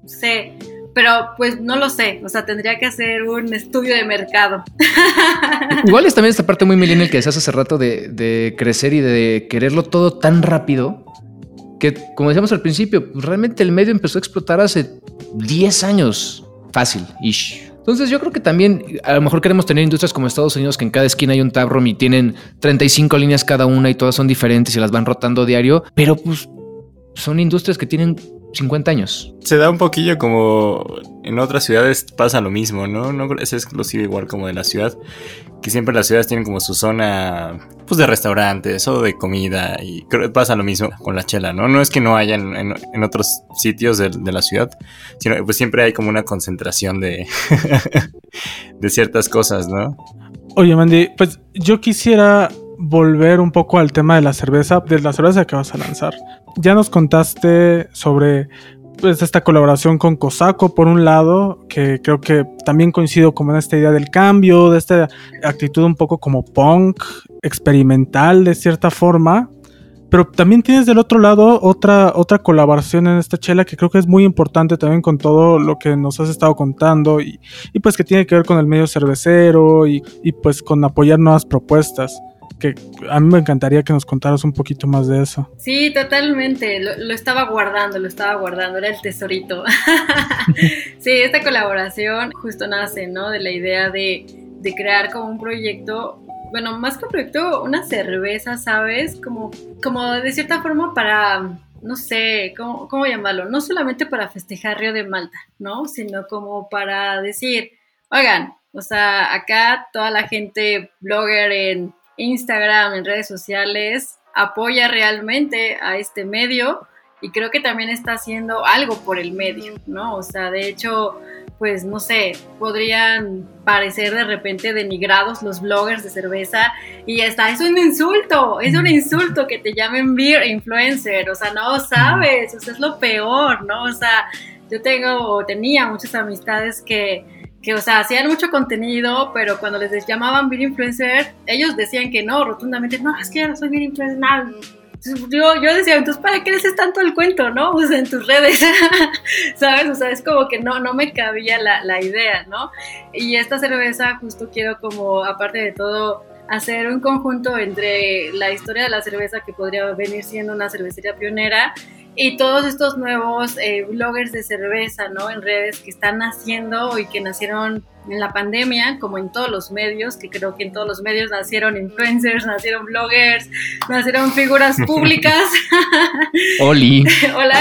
Speaker 3: sé, pero pues no lo sé, o sea, tendría que hacer un estudio de mercado.
Speaker 2: Igual es también esta parte muy millennial que decías hace rato de, de, crecer y de quererlo todo tan rápido, que como decíamos al principio, realmente el medio empezó a explotar hace 10 años, fácil, ish. Entonces yo creo que también a lo mejor queremos tener industrias como Estados Unidos que en cada esquina hay un taproom y tienen 35 líneas cada una y todas son diferentes y las van rotando diario, pero pues son industrias que tienen 50 años.
Speaker 5: Se da un poquillo como en otras ciudades pasa lo mismo, ¿no? No es exclusivo igual como de la ciudad, que siempre las ciudades tienen como su zona pues de restaurantes o de comida y creo que pasa lo mismo con la chela, ¿no? No es que no haya en, otros sitios de, de, la ciudad, sino pues siempre hay como una concentración de, de ciertas cosas, ¿no?
Speaker 4: Oye, Mandy, pues yo quisiera volver un poco al tema de la cerveza, de la cerveza que vas a lanzar. Ya nos contaste sobre pues, esta colaboración con Cosaco, por un lado, que creo que también coincido como en esta idea del cambio, de esta actitud un poco como punk, experimental de cierta forma. Pero también tienes del otro lado otra, otra colaboración en esta chela que creo que es muy importante también con todo lo que nos has estado contando y, pues que tiene que ver con el medio cervecero y, y pues con apoyar nuevas propuestas que a mí me encantaría que nos contaras un poquito más de eso.
Speaker 3: Sí, totalmente. Lo, estaba guardando, lo estaba guardando, era el tesorito. sí, esta colaboración justo nace, ¿no? De la idea de, de crear como un proyecto bueno, más que un proyecto, una cerveza, ¿sabes? Como, como de cierta forma para, no sé, ¿cómo, ¿cómo, llamarlo? No solamente para festejar Río de Malta, ¿no? Sino como para decir, oigan, o sea, acá toda la gente blogger en Instagram, en redes sociales, apoya realmente a este medio y creo que también está haciendo algo por el medio, ¿no? O sea, de hecho, pues no sé, podrían parecer de repente denigrados los bloggers de cerveza y está, es un insulto, es un insulto que te llamen beer influencer, o sea, no sabes, o sea, es lo peor, ¿no? O sea, yo tengo, tenía muchas amistades que que, o sea, hacían mucho contenido, pero cuando les llamaban Beer Influencer, ellos decían que no, rotundamente, no, es que ya no soy Beer Influencer, nada. Yo, yo decía, entonces, ¿para qué es tanto el cuento, no? O sea, en tus redes, ¿sabes? O sea, es como que no, no me cabía la, la idea, ¿no? Y esta cerveza justo quiero como, aparte de todo, hacer un conjunto entre la historia de la cerveza que podría venir siendo una cervecería pionera y todos estos nuevos eh, bloggers de cerveza, ¿no? En redes que están naciendo y que nacieron en la pandemia, como en todos los medios, que creo que en todos los medios nacieron influencers, nacieron bloggers, nacieron figuras públicas.
Speaker 2: Oli.
Speaker 3: Hola.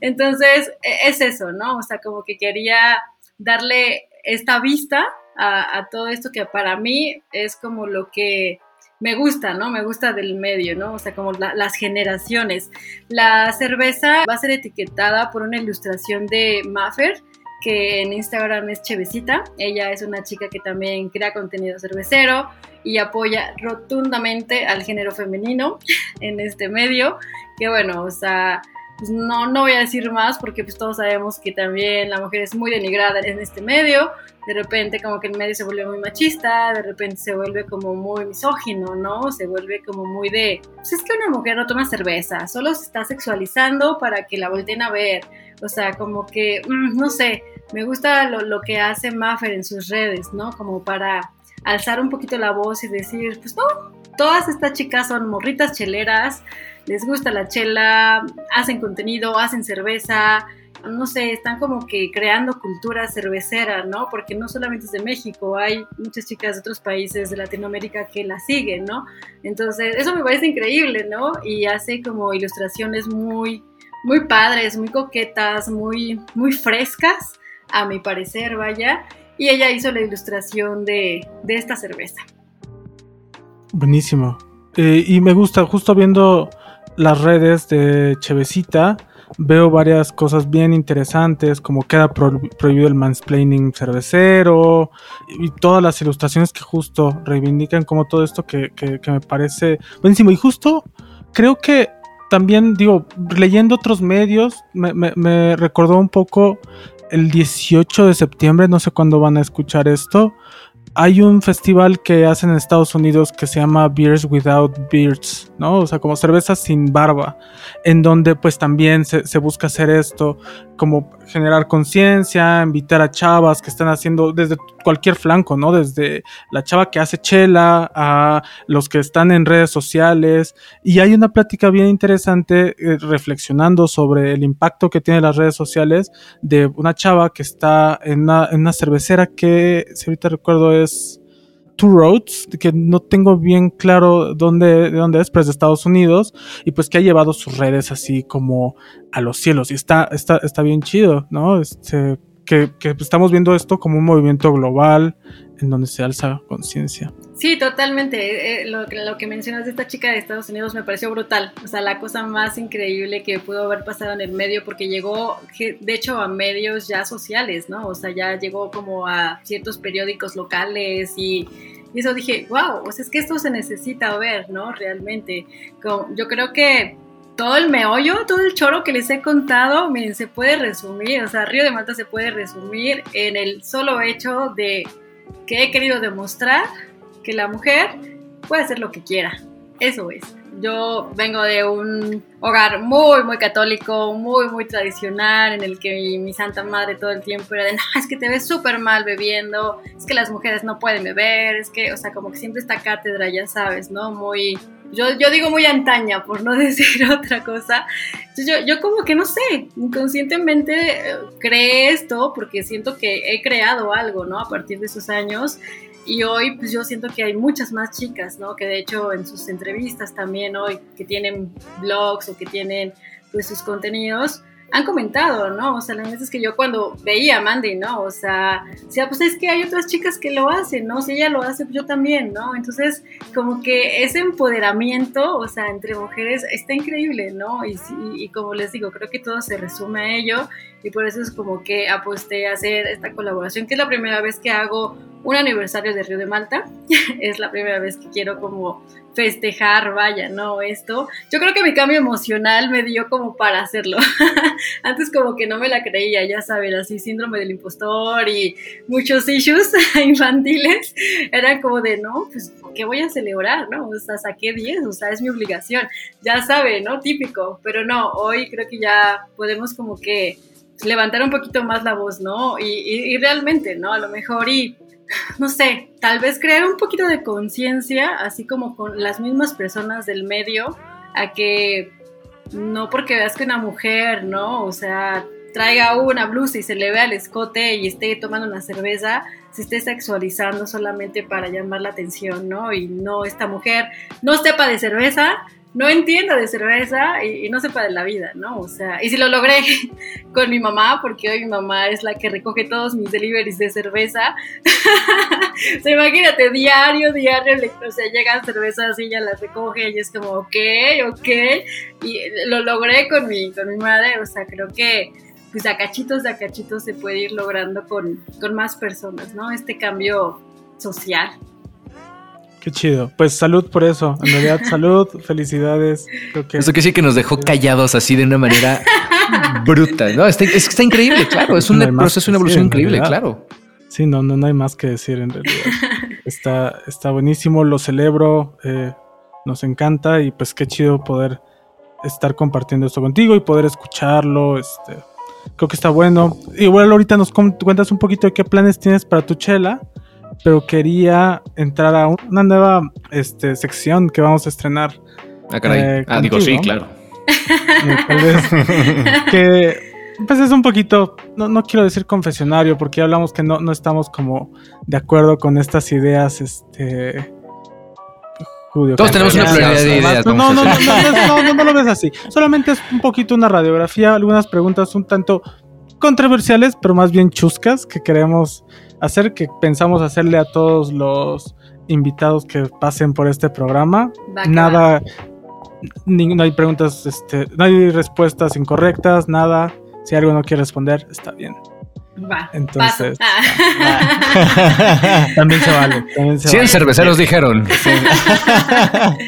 Speaker 3: Entonces, e, es eso, ¿no? O sea, como que quería darle esta vista a, a todo esto que para mí es como lo que me gusta, ¿no? Me gusta del medio, ¿no? O sea, como las generaciones. La cerveza va a ser etiquetada por una ilustración de Maffer, que en Instagram es Chevecita. Ella es una chica que también crea contenido cervecero y apoya rotundamente al género femenino en este medio. Que bueno, o sea, pues no, no voy a decir más porque pues todos sabemos que también la mujer es muy denigrada en este medio, de repente como que el medio se vuelve muy machista, de repente se vuelve como muy misógino, ¿no? Se vuelve como muy de, pues es que una mujer no toma cerveza, solo se está sexualizando para que la volteen a ver, o sea, como que, mm, no sé, me gusta lo, lo que hace Maffer en sus redes, ¿no? Como para alzar un poquito la voz y decir, pues no, todas estas chicas son morritas cheleras, les gusta la chela, hacen contenido, hacen cerveza, no sé, están como que creando cultura cervecera, ¿no? Porque no solamente es de México, hay muchas chicas de otros países de Latinoamérica que la siguen, ¿no? Entonces, eso me parece increíble, ¿no? Y hace como ilustraciones muy, muy padres, muy coquetas, muy, muy frescas, a mi parecer, vaya. Y ella hizo la ilustración de, de esta cerveza.
Speaker 4: Buenísimo. Eh, y me gusta, justo viendo las redes de Chevecita veo varias cosas bien interesantes, como queda prohibido el mansplaining cervecero y todas las ilustraciones que justo reivindican como todo esto que, me parece buenísimo. Y justo creo que también, digo, leyendo otros medios, me, me recordó un poco el 18 de septiembre, no sé cuándo van a escuchar esto, hay un festival que hacen en Estados Unidos que se llama Beers Without Beards, ¿no? O sea, como cerveza sin barba, en donde pues también se, se busca hacer esto, como generar conciencia, invitar a chavas que están haciendo desde cualquier flanco, ¿no? Desde la chava que hace chela a los que están en redes sociales. Y hay una plática bien interesante eh, reflexionando sobre el impacto que tienen las redes sociales de una chava que está en una, en una cervecera que, si ahorita recuerdo, es Two Roads, que no tengo bien claro dónde, de dónde es, pero es de Estados Unidos, y pues que ha llevado sus redes así como a los cielos. Y está, está, está bien chido, ¿no? Este, que, que estamos viendo esto como un movimiento global en donde se alza conciencia.
Speaker 3: Sí, totalmente. Eh, eh, lo, que mencionas de esta chica de Estados Unidos me pareció brutal. O sea, la cosa más increíble que pudo haber pasado en el medio, porque llegó, de hecho, a medios ya sociales, ¿no? O sea, ya llegó como a ciertos periódicos locales y, eso dije, wow, o sea, es que esto se necesita ver, ¿no? Realmente. Yo creo que todo el meollo, todo el choro que les he contado, miren, se puede resumir, o sea, Río de Malta se puede resumir en el solo hecho de que he querido demostrar que la mujer puede hacer lo que quiera. Eso es. Yo vengo de un hogar muy, muy católico, muy, muy tradicional, en el que mi, mi santa madre todo el tiempo era de, no, es que te ves súper mal bebiendo, es que las mujeres no pueden beber, es que, o sea, como que siempre esta cátedra, ya sabes, ¿no? Muy, yo, yo digo muy antaña, por no decir otra cosa. Yo, yo como que no sé, inconscientemente eh, creé esto porque siento que he creado algo, ¿no? A partir de esos años. Y hoy pues yo siento que hay muchas más chicas, ¿no? Que de hecho en sus entrevistas también hoy, que tienen blogs o que tienen pues sus contenidos, han comentado, ¿no? O sea, la verdad es que yo cuando veía a Mandy, ¿no? O sea, decía, pues es que hay otras chicas que lo hacen, ¿no? Si ella lo hace, yo también, ¿no? Entonces, como que ese empoderamiento, o sea, entre mujeres está increíble, ¿no? Y, y como les digo, creo que todo se resume a ello y por eso es como que aposté a hacer esta colaboración, que es la primera vez que hago un aniversario de Río de Malta, es la primera vez que quiero como festejar, vaya, ¿no? Esto. Yo creo que mi cambio emocional me dio como para hacerlo. Antes como que no me la creía, ya saben, así síndrome del impostor y muchos issues infantiles. Eran como de, no, pues, ¿qué voy a celebrar, no? O sea, saqué 10, o sea, es mi obligación. Ya saben, ¿no? Típico. Pero no, hoy creo que ya podemos como que levantar un poquito más la voz, ¿no? Y, y, y realmente, ¿no? A lo mejor y no sé, tal vez crear un poquito de conciencia, así como con las mismas personas del medio, a que no porque veas que una mujer, ¿no? O sea, traiga una blusa y se le vea el escote y esté tomando una cerveza, se esté sexualizando solamente para llamar la atención, ¿no? Y no, esta mujer no sepa de cerveza, no entienda de cerveza y, y, no sepa de la vida, ¿no? O sea, y si lo logré con mi mamá, porque hoy mi mamá es la que recoge todos mis deliveries de cerveza. o sea, imagínate, diario, diario, o sea, llegan cervezas y ella las recoge y es como, ok, ok. Y lo logré con mi, con mi madre, o sea, creo que pues a cachitos, a cachitos se puede ir logrando con, con más personas, ¿no? Este cambio social.
Speaker 4: Qué chido. Pues salud por eso. En realidad, salud, felicidades.
Speaker 2: Creo que... Eso que sí que nos dejó callados así de una manera bruta. No, está, es, está increíble, claro. Es un no proceso, una evolución increíble, claro.
Speaker 4: Sí, no, no, no hay más que decir en realidad. está, está buenísimo, lo celebro, eh, nos encanta y pues qué chido poder estar compartiendo esto contigo y poder escucharlo. Este, creo que está bueno. Igual ahorita nos cuentas un poquito de qué planes tienes para tu chela pero quería entrar a una nueva este, sección que vamos a estrenar.
Speaker 2: Ah, caray. Eh, ah, digo, sí, claro.
Speaker 4: que pues es un poquito, no, no, quiero decir confesionario, porque ya hablamos que no, no estamos como de acuerdo con estas ideas, este...
Speaker 2: Judío, Todos tenemos una pluralidad de ideas.
Speaker 4: No no no, no, no, no, no, lo ves así. Solamente es un poquito una radiografía, algunas preguntas un tanto controversiales, pero más bien chuscas que queremos hacer, que pensamos hacerle a todos los invitados que pasen por este programa. Nada, ni, no hay preguntas, este, no hay respuestas incorrectas, nada. Si algo no quiere responder, está bien.
Speaker 3: Va,
Speaker 4: Entonces, ah. también se vale. También se
Speaker 2: 100
Speaker 4: vale.
Speaker 2: cerveceros dijeron.
Speaker 4: Sí.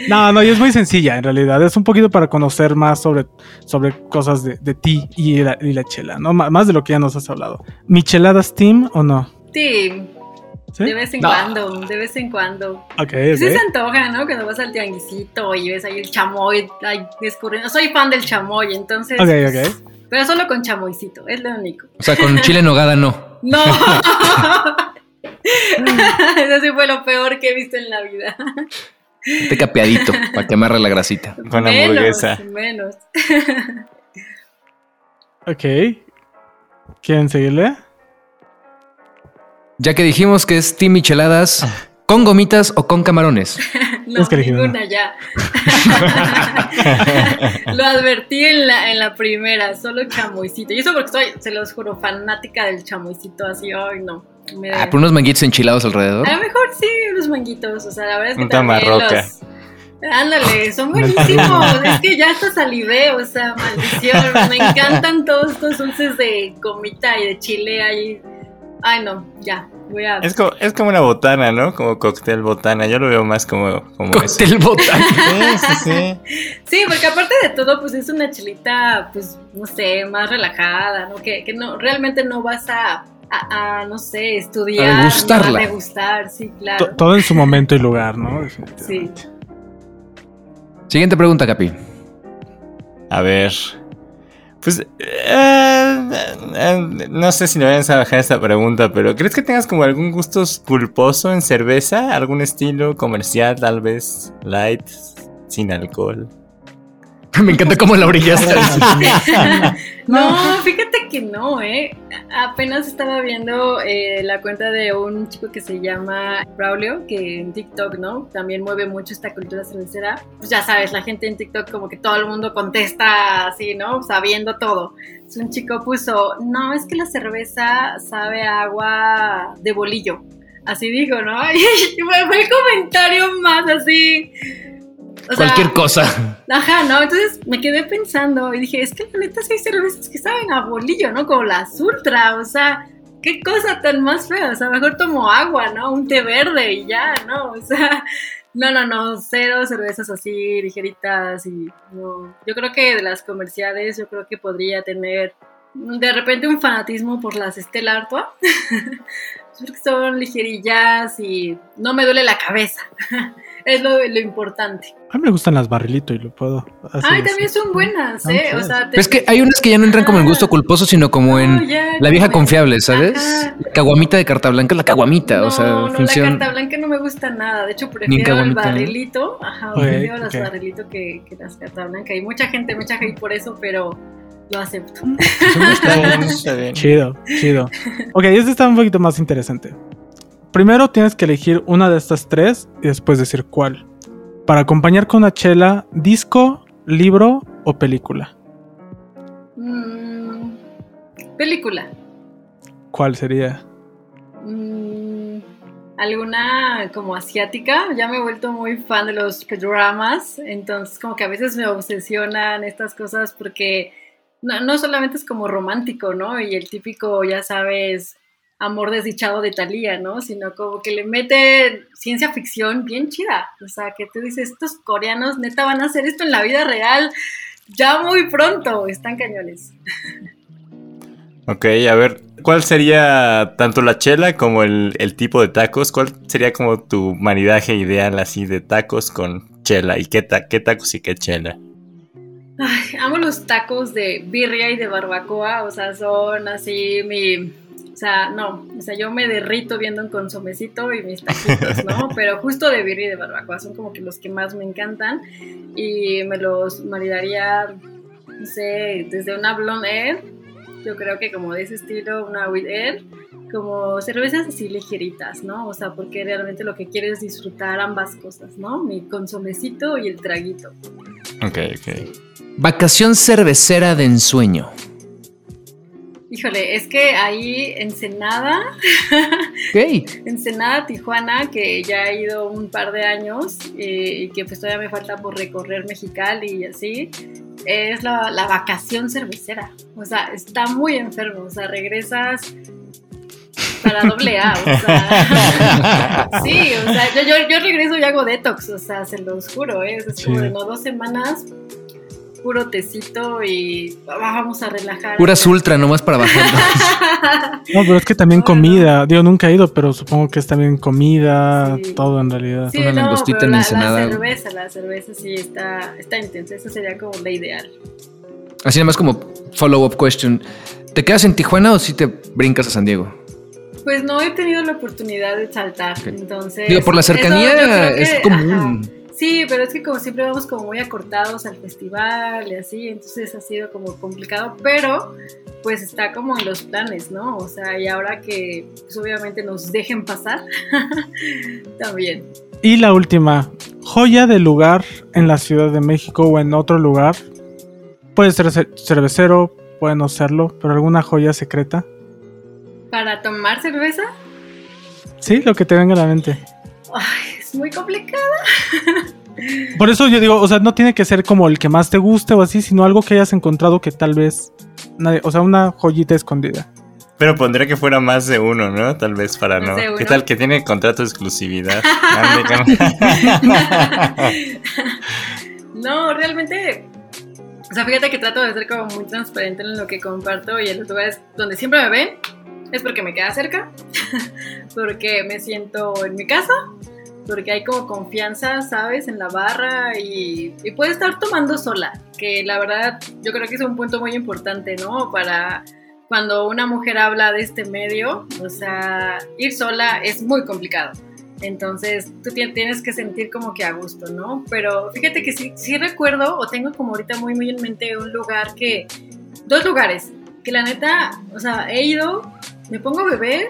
Speaker 4: no, no, y es muy sencilla en realidad. Es un poquito para conocer más sobre, sobre cosas de, de ti y la, y la chela, ¿no? M más de lo que ya nos has hablado. ¿Micheladas Team o no?
Speaker 3: Team. ¿Sí? De vez en no. cuando, de vez en cuando.
Speaker 4: Ok, okay.
Speaker 3: Sí se antoja, ¿no? Cuando vas al tianguisito y ves ahí el chamoy ahí descubriendo. Soy fan del chamoy, entonces.
Speaker 4: Ok, ok.
Speaker 3: Pero solo con chamoycito, es lo único.
Speaker 2: O sea, con chile en nogada no.
Speaker 3: No. Eso sí fue lo peor que he visto en la vida.
Speaker 2: Este capeadito, para que amarre la grasita.
Speaker 5: Con la hamburguesa.
Speaker 3: Menos.
Speaker 4: ok. ¿Quieren seguirle?
Speaker 2: Ya que dijimos que es Team Micheladas, ¿Con gomitas o con camarones?
Speaker 3: no,
Speaker 4: Es que elegí
Speaker 3: ninguna ya. Lo advertí en la, en la primera, solo chamoycito. Y eso porque soy, se los juro, fanática del chamoycito, así, ay no. me da-
Speaker 2: Ah, por unos manguitos enchilados alrededor.
Speaker 3: A lo mejor sí, unos manguitos, o sea, la verdad es que
Speaker 5: Un
Speaker 3: también los... Ándale, son buenísimos. es que ya hasta salivé, o sea, maldición. Me encantan todos estos dulces de gomita y de chile ahí. Ay, no, ya, voy a...
Speaker 5: Es como, es como una botana, ¿no? Como cóctel botana. Yo lo veo más como, como eso.
Speaker 2: Cóctel botánico.
Speaker 5: Sí, sí, sí.
Speaker 3: Sí, porque aparte de todo, pues es una chelita, pues, no sé, más relajada, ¿no? Que, que no, realmente no vas a, a, a, no sé, estudiar.
Speaker 2: A degustarla.
Speaker 3: ¿no? A degustar, sí, claro.
Speaker 4: todo en su momento y lugar, ¿no?
Speaker 3: Sí.
Speaker 2: Siguiente pregunta, Capi.
Speaker 5: A ver. Pues. eh, eh, no sé si me vayan a bajar esta pregunta, pero ¿crees que tengas como algún gusto culposo en cerveza? ¿Algún estilo comercial, tal vez? Light, sin alcohol.
Speaker 2: Me encanta cómo la brillaste.
Speaker 3: No, fíjate que no, ¿eh? Apenas estaba viendo eh, la cuenta de un chico que se llama Braulio, que en TikTok, ¿no? También mueve mucho esta cultura cervecera. Pues ya sabes, la gente en TikTok como que todo el mundo contesta así, ¿no? Sabiendo todo. Entonces, un chico puso, no, es que la cerveza sabe a agua de bolillo. Así digo, ¿no? Y fue fue el comentario más así. O sea,
Speaker 2: Cualquier cosa.
Speaker 3: Ajá, ¿no? Entonces me quedé pensando y dije, es que la neta sí hay cervezas que saben a bolillo, ¿no? Como las ultra, o sea, qué cosa tan más fea, o sea, mejor tomo agua, ¿no? Un té verde y ya, ¿no? O sea, no, no, no, cero cervezas así ligeritas y no. Yo creo que de las comerciales, yo creo que podría tener de repente un fanatismo por las Stella Artois, porque son ligerillas y no me duele la cabeza. Es lo, lo importante.
Speaker 4: A mí me gustan las barrilito y lo puedo hacer.
Speaker 3: Ay,
Speaker 4: así.
Speaker 3: también son buenas, ¿eh? O sea, te-
Speaker 2: Pero es que hay unas que ya no entran como en gusto culposo, sino como en
Speaker 3: No, ya,
Speaker 2: la vieja
Speaker 3: en-
Speaker 2: confiable, ¿sabes?
Speaker 3: Ajá.
Speaker 2: La caguamita de carta blanca es la caguamita,
Speaker 3: No,
Speaker 2: o sea,
Speaker 3: no, la
Speaker 2: funciona.
Speaker 3: carta blanca no me gusta nada. De hecho,
Speaker 2: Ni
Speaker 3: prefiero el
Speaker 2: caguamita,
Speaker 3: barrilito. Ajá,
Speaker 4: Ok,
Speaker 3: prefiero las
Speaker 4: ok.
Speaker 3: barrilito que, que las carta blanca. Y mucha gente me echa hate por eso, pero lo acepto.
Speaker 5: Está bien, está bien.
Speaker 4: Chido, chido. Ok, este está un poquito más interesante. Primero tienes que elegir una de estas tres y después decir cuál. Para acompañar con una chela, disco, libro o película.
Speaker 3: Mm, película.
Speaker 4: ¿Cuál sería?
Speaker 3: Mm, alguna como asiática. Ya me he vuelto muy fan de los dramas. Entonces, como que a veces me obsesionan estas cosas porque no, no solamente es como romántico, ¿no? Y el típico, ya sabes, amor desdichado de Thalía, ¿no? Sino como que le mete ciencia ficción bien chida. O sea, que tú dices, estos coreanos neta van a hacer esto en la vida real ya muy pronto. Están cañones.
Speaker 5: Ok, a ver, ¿cuál sería tanto la chela como el, el tipo de tacos? ¿Cuál sería como tu maridaje ideal así de tacos con chela? ¿Y qué, ta- qué tacos y qué chela?
Speaker 3: Ay, amo los tacos de birria y de barbacoa, o sea, son así mi... O sea, no, o sea, yo me derrito viendo un consomecito y mis taquitos, ¿no? Pero justo de birria y de barbacoa son como que los que más me encantan y me los maridaría, no sé, desde una blonde air, yo creo que como de ese estilo, una with air, como cervezas así ligeritas, ¿no? O sea, porque realmente lo que quiero es disfrutar ambas cosas, ¿no? Mi consomecito y el traguito.
Speaker 5: Ok, ok.
Speaker 2: Vacación cervecera de ensueño.
Speaker 3: Híjole, es que ahí Ensenada,
Speaker 2: Ok.
Speaker 3: Ensenada, Tijuana, que ya he ido un par de años eh, y que pues todavía me falta por recorrer Mexicali y así, es la, la vacación cervecera. O sea, está muy enfermo, o sea, regresas para doble A, o sea, sí, o sea, yo, yo, yo regreso y hago detox, o sea, se los juro, ¿eh? es como de no dos semanas, puro tecito y vamos a relajar.
Speaker 2: Puras ultra, nomás para bajar.
Speaker 4: No, pero es que también
Speaker 3: No,
Speaker 4: comida. Digo, nunca he ido, pero supongo que es también comida,
Speaker 3: Sí.
Speaker 4: todo en realidad.
Speaker 3: Sí,
Speaker 2: Una
Speaker 3: no,
Speaker 2: langostita
Speaker 3: pero
Speaker 2: en
Speaker 3: la,
Speaker 2: Ensenada.
Speaker 3: la cerveza, la cerveza sí está, está intensa. Esa sería como la ideal.
Speaker 2: Así nomás como follow-up question. ¿Te quedas en Tijuana o si te brincas a San Diego?
Speaker 3: Pues no he tenido la oportunidad de saltar,
Speaker 2: Ok.
Speaker 3: entonces...
Speaker 2: Digo, por la cercanía es común.
Speaker 3: ajá. Sí, pero es que como siempre vamos como muy acortados al festival y así, entonces ha sido como complicado, pero pues está como en los planes, ¿no? O sea, y ahora que pues, obviamente nos dejen pasar, también.
Speaker 4: Y la última, joya de lugar en la Ciudad de México o en otro lugar. Puede ser cervecero, puede no serlo, pero alguna joya secreta.
Speaker 3: ¿Para tomar cerveza?
Speaker 4: Sí, lo que te venga a la mente.
Speaker 3: Ay, es muy complicada.
Speaker 4: Por eso yo digo, o sea, no tiene que ser como el que más te guste o así, sino algo que hayas encontrado que tal vez, o sea, una joyita escondida.
Speaker 5: Pero pondría que fuera más de uno, ¿no? Tal vez para no. ¿Qué tal que tiene contrato de exclusividad?
Speaker 3: no, realmente. O sea, fíjate que trato de ser como muy transparente en lo que comparto y en los lugares donde siempre me ven es porque me queda cerca, porque me siento en mi casa, porque hay como confianza, ¿sabes? En la barra y, y estar tomando sola, que la verdad yo creo que es un punto muy importante, ¿no? Para cuando una mujer habla de este medio, o sea, ir sola es muy complicado. Entonces, tú tienes que sentir como que a gusto, ¿no? Pero fíjate que sí, sí recuerdo, o tengo como ahorita muy, muy en mente un lugar que, dos lugares, que la neta, o sea, he ido, me pongo a beber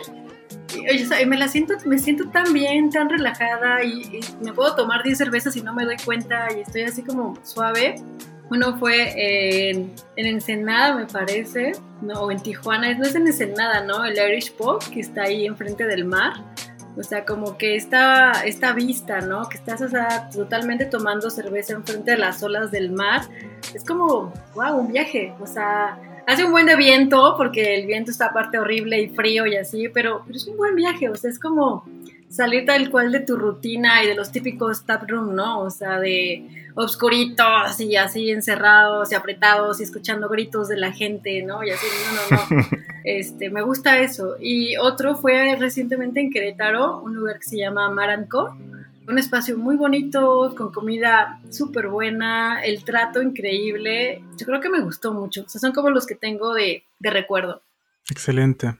Speaker 3: y, me la siento, me siento tan bien, tan relajada y, me puedo tomar 10 cervezas y no me doy cuenta y estoy así como suave. Uno fue en, en Ensenada, me parece, no, o en Tijuana, no es en Ensenada, ¿no? El Irish Pub, que está ahí enfrente del mar. O sea, como que esta, esta vista, ¿no? Que estás, o sea, totalmente tomando cerveza enfrente de las olas del mar. Es como, wow, un viaje. O sea, hace un buen de viento, porque el viento está aparte horrible y frío y así, pero, pero es un buen viaje, o sea, es como salir tal cual de tu rutina y de los típicos tap room, ¿no? O sea, de obscuritos y así encerrados y apretados y escuchando gritos de la gente, ¿no? Y así, no, no, no. Este, me gusta eso. Y otro fue recientemente en Querétaro, un lugar que se llama Maranco un espacio muy bonito, con comida súper buena, el trato increíble. Yo creo que me gustó mucho. O sea, son como los que tengo de, recuerdo.
Speaker 4: Excelente.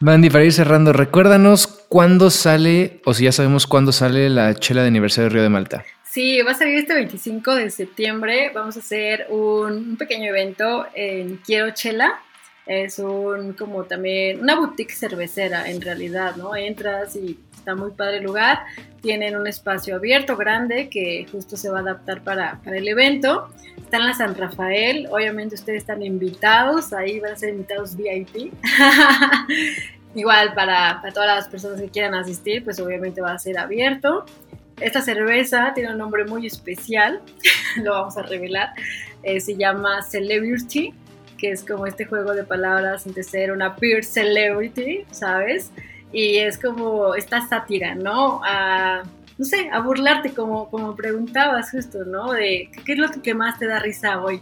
Speaker 2: Mandy, para ir cerrando, recuérdanos cuándo sale, o si ya sabemos cuándo sale la chela de aniversario de Río de Malta.
Speaker 3: Sí, va a salir este 25 de septiembre. Vamos a hacer un, un pequeño evento en Quiero Chela. Es un como también una boutique cervecera en realidad, ¿no? Entras y está muy padre el lugar. Tienen un espacio abierto, grande, que justo se va a adaptar para, para el evento. Está en la San Rafael, obviamente ustedes están invitados, ahí van a ser invitados VIP. Igual para, para todas las personas que quieran asistir, pues obviamente va a ser abierto. Esta cerveza tiene un nombre muy especial, lo vamos a revelar. Eh, se llama Celebrity, que es como este juego de palabras entre ser una peer celebrity, ¿sabes? Y es como esta sátira, ¿no? A, no sé, a burlarte como, como preguntabas justo, ¿no? De qué es lo que más te da risa hoy.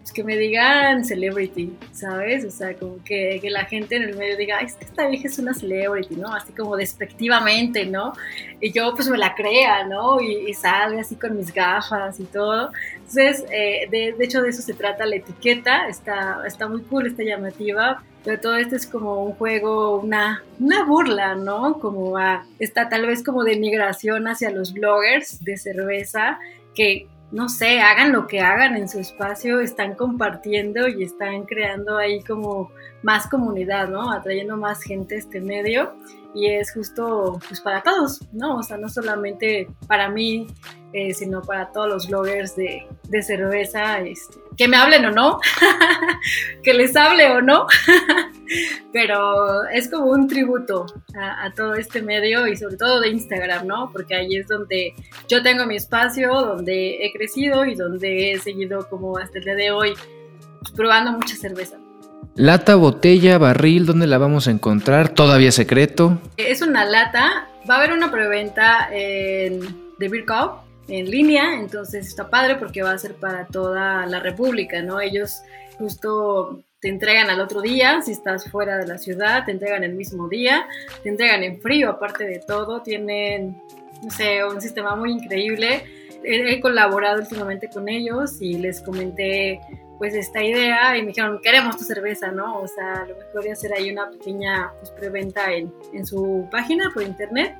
Speaker 3: Pues que me digan celebrity, ¿sabes? O sea, como que, que la gente en el medio diga, es que esta vieja es una celebrity, ¿no? Así como despectivamente, ¿no? Y yo pues me la crea, ¿no? Y, y así con mis gafas y todo. Entonces, eh, de, de, hecho de eso se trata la etiqueta, está, está muy cool, está llamativa, pero todo esto es como un juego, una, una burla, ¿no? Como a, está tal vez como de migración hacia los bloggers de cerveza, que no sé, hagan lo que hagan en su espacio, están compartiendo y están creando ahí como más comunidad, ¿no? Atrayendo más gente a este medio y es justo pues para todos, ¿no? O sea, no solamente para mí, eh, sino para todos los bloggers de, de cerveza, este, que me hablen o no, que les hable o no, pero es como un tributo a, todo este medio y sobre todo de Instagram, ¿no? Porque ahí es donde yo tengo mi espacio, donde he crecido y donde he seguido como hasta el día de hoy probando mucha cerveza.
Speaker 2: Lata, botella, barril, ¿dónde la vamos a encontrar? ¿Todavía secreto?
Speaker 3: Es una lata. Va a haber una preventa en The Beer en línea, entonces está padre porque va a ser para toda la República, ¿no? Ellos justo te entregan al otro día, si estás fuera de la ciudad, te entregan el mismo día, te entregan en frío aparte de todo, tienen, no sé, un sistema muy increíble. He, colaborado últimamente con ellos y les comenté pues esta idea y me dijeron, queremos tu cerveza, ¿no? O sea, lo mejor es hacer ahí una pequeña pues, preventa en, en su página por internet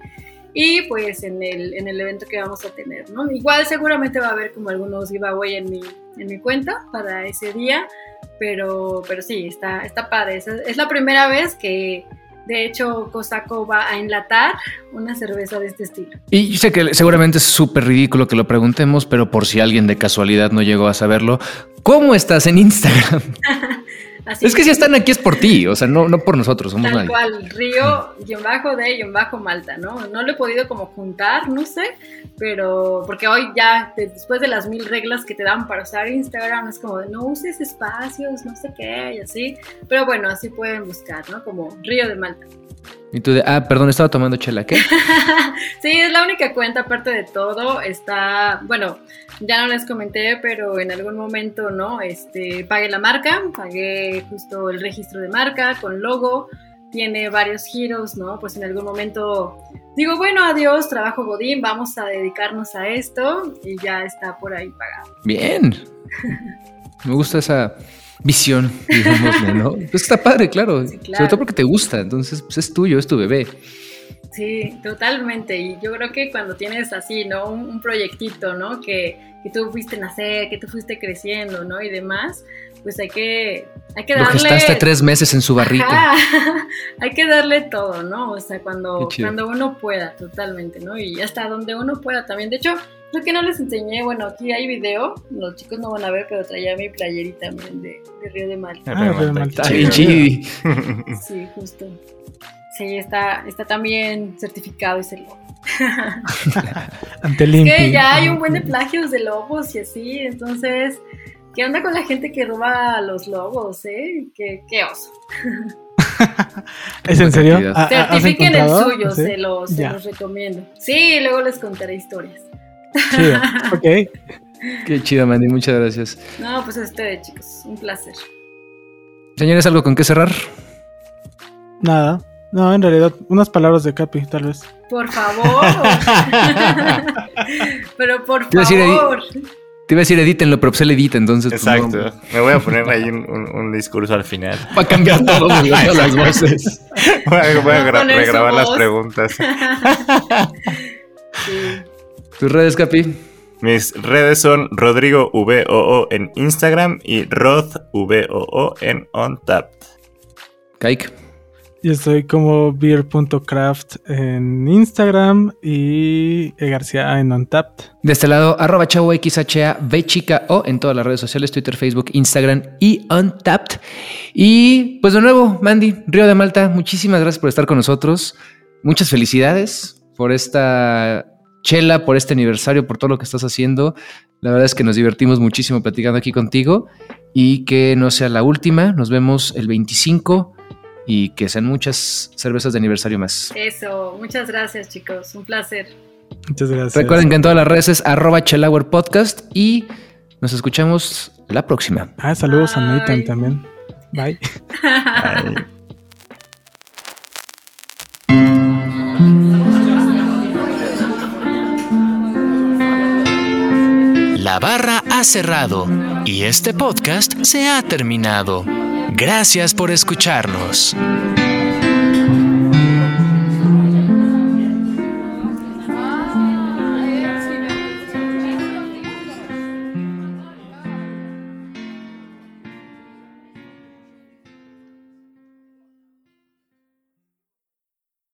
Speaker 3: y pues en el, en el evento que vamos a tener, ¿no? Igual seguramente va a haber como algunos giveaway en mi, en mi cuenta para ese día, pero, pero sí, está, está padre. Es, es la primera vez que de hecho Cosaco va a enlatar una cerveza de este estilo.
Speaker 2: Y yo sé que seguramente es súper ridículo que lo preguntemos, pero por si alguien de casualidad no llegó a saberlo, ¿cómo estás en Instagram? es que si están aquí es por ti, o sea, no, no por nosotros, somos
Speaker 3: Tal cual, Río, guion bajo de, guion bajo Malta, ¿no? No lo he podido como juntar, no sé, pero porque hoy ya, después de las mil reglas que te dan para usar Instagram, es como de no uses espacios, no sé qué, y así, pero bueno, así pueden buscar, ¿no? Como Río de Malta.
Speaker 2: Y tú de, ah, perdón, estaba tomando chela, ¿qué?
Speaker 3: sí, es la única cuenta, aparte de todo, está, bueno, ya no les comenté, pero en algún momento, ¿no? Este, pagué la marca, pagué justo el registro de marca con logo, tiene varios giros, ¿no? Pues en algún momento digo, bueno, adiós, trabajo Godín, vamos a dedicarnos a esto y ya está por ahí pagado.
Speaker 2: Bien. Me gusta esa visión, digamos, ¿no? Pues está padre, claro. Sobre todo porque te gusta, entonces pues es tuyo, es tu bebé.
Speaker 3: Sí, totalmente. Y yo creo que cuando tienes así, ¿no? Un, proyectito, ¿no? Que, que, tú fuiste nacer, que tú fuiste creciendo, ¿no? Y demás, pues hay que, hay que darle...
Speaker 2: Lo gestaste tres meses en su barriga.
Speaker 3: hay que darle todo, ¿no? O sea, cuando, cuando uno pueda, totalmente, ¿no? Y hasta donde uno pueda también. De hecho, lo que no les enseñé, bueno, aquí hay video, los chicos no van a ver, pero traía mi playerita también de, Río de Malta.
Speaker 2: Ah, Río de Malta. Sí,
Speaker 3: justo. Sí, está, está también certificado ese lobo.
Speaker 4: Ante
Speaker 3: el Es que ya hay un buen de plagios de lobos y así, entonces, ¿qué onda con la gente que roba los lobos, eh? Qué, qué oso.
Speaker 4: ¿Es en serio?
Speaker 3: Certifiquen el suyo, se, los, se los recomiendo. Sí, luego les contaré historias.
Speaker 4: Chido, ok.
Speaker 2: Qué chido, Mandy, muchas gracias.
Speaker 3: No, pues a ustedes, chicos, un placer.
Speaker 2: Señores, ¿algo con qué cerrar?
Speaker 4: Nada. No, en realidad, unas palabras de Capi, tal vez.
Speaker 3: Por favor. pero por favor.
Speaker 2: Te iba a decir edítenlo, pero pues él edita, entonces.
Speaker 5: Pues, Exacto. Me voy a poner ahí un, discurso al final.
Speaker 2: Va a cambiar todo, las voces.
Speaker 5: Voy a, regrabar las preguntas.
Speaker 2: ¿Tus redes, Capi?
Speaker 5: Mis redes son Rodrigo VOO en Instagram y Rod VOO en OnTap.
Speaker 2: Kike.
Speaker 4: Yo estoy como beer.craft en Instagram y García en Untapped.
Speaker 2: De este lado, arroba chavo XHA, chica o en todas las redes sociales, Twitter, Facebook, Instagram y Untapped. Y pues de nuevo, Mandy, Río de Malta, muchísimas gracias por estar con nosotros. Muchas felicidades por esta chela, por este aniversario, por todo lo que estás haciendo. La verdad es que nos divertimos muchísimo platicando aquí contigo y que no sea la última. Nos vemos el 25 y que sean muchas cervezas de aniversario más.
Speaker 3: Eso, muchas gracias chicos, un placer.
Speaker 4: Muchas gracias.
Speaker 2: Recuerden que en todas las redes es arroba Chelauer Podcast y nos escuchamos la próxima.
Speaker 4: Ah, saludos a Nathan también. Bye.
Speaker 1: La barra ha cerrado y este podcast se ha terminado. Gracias por escucharnos.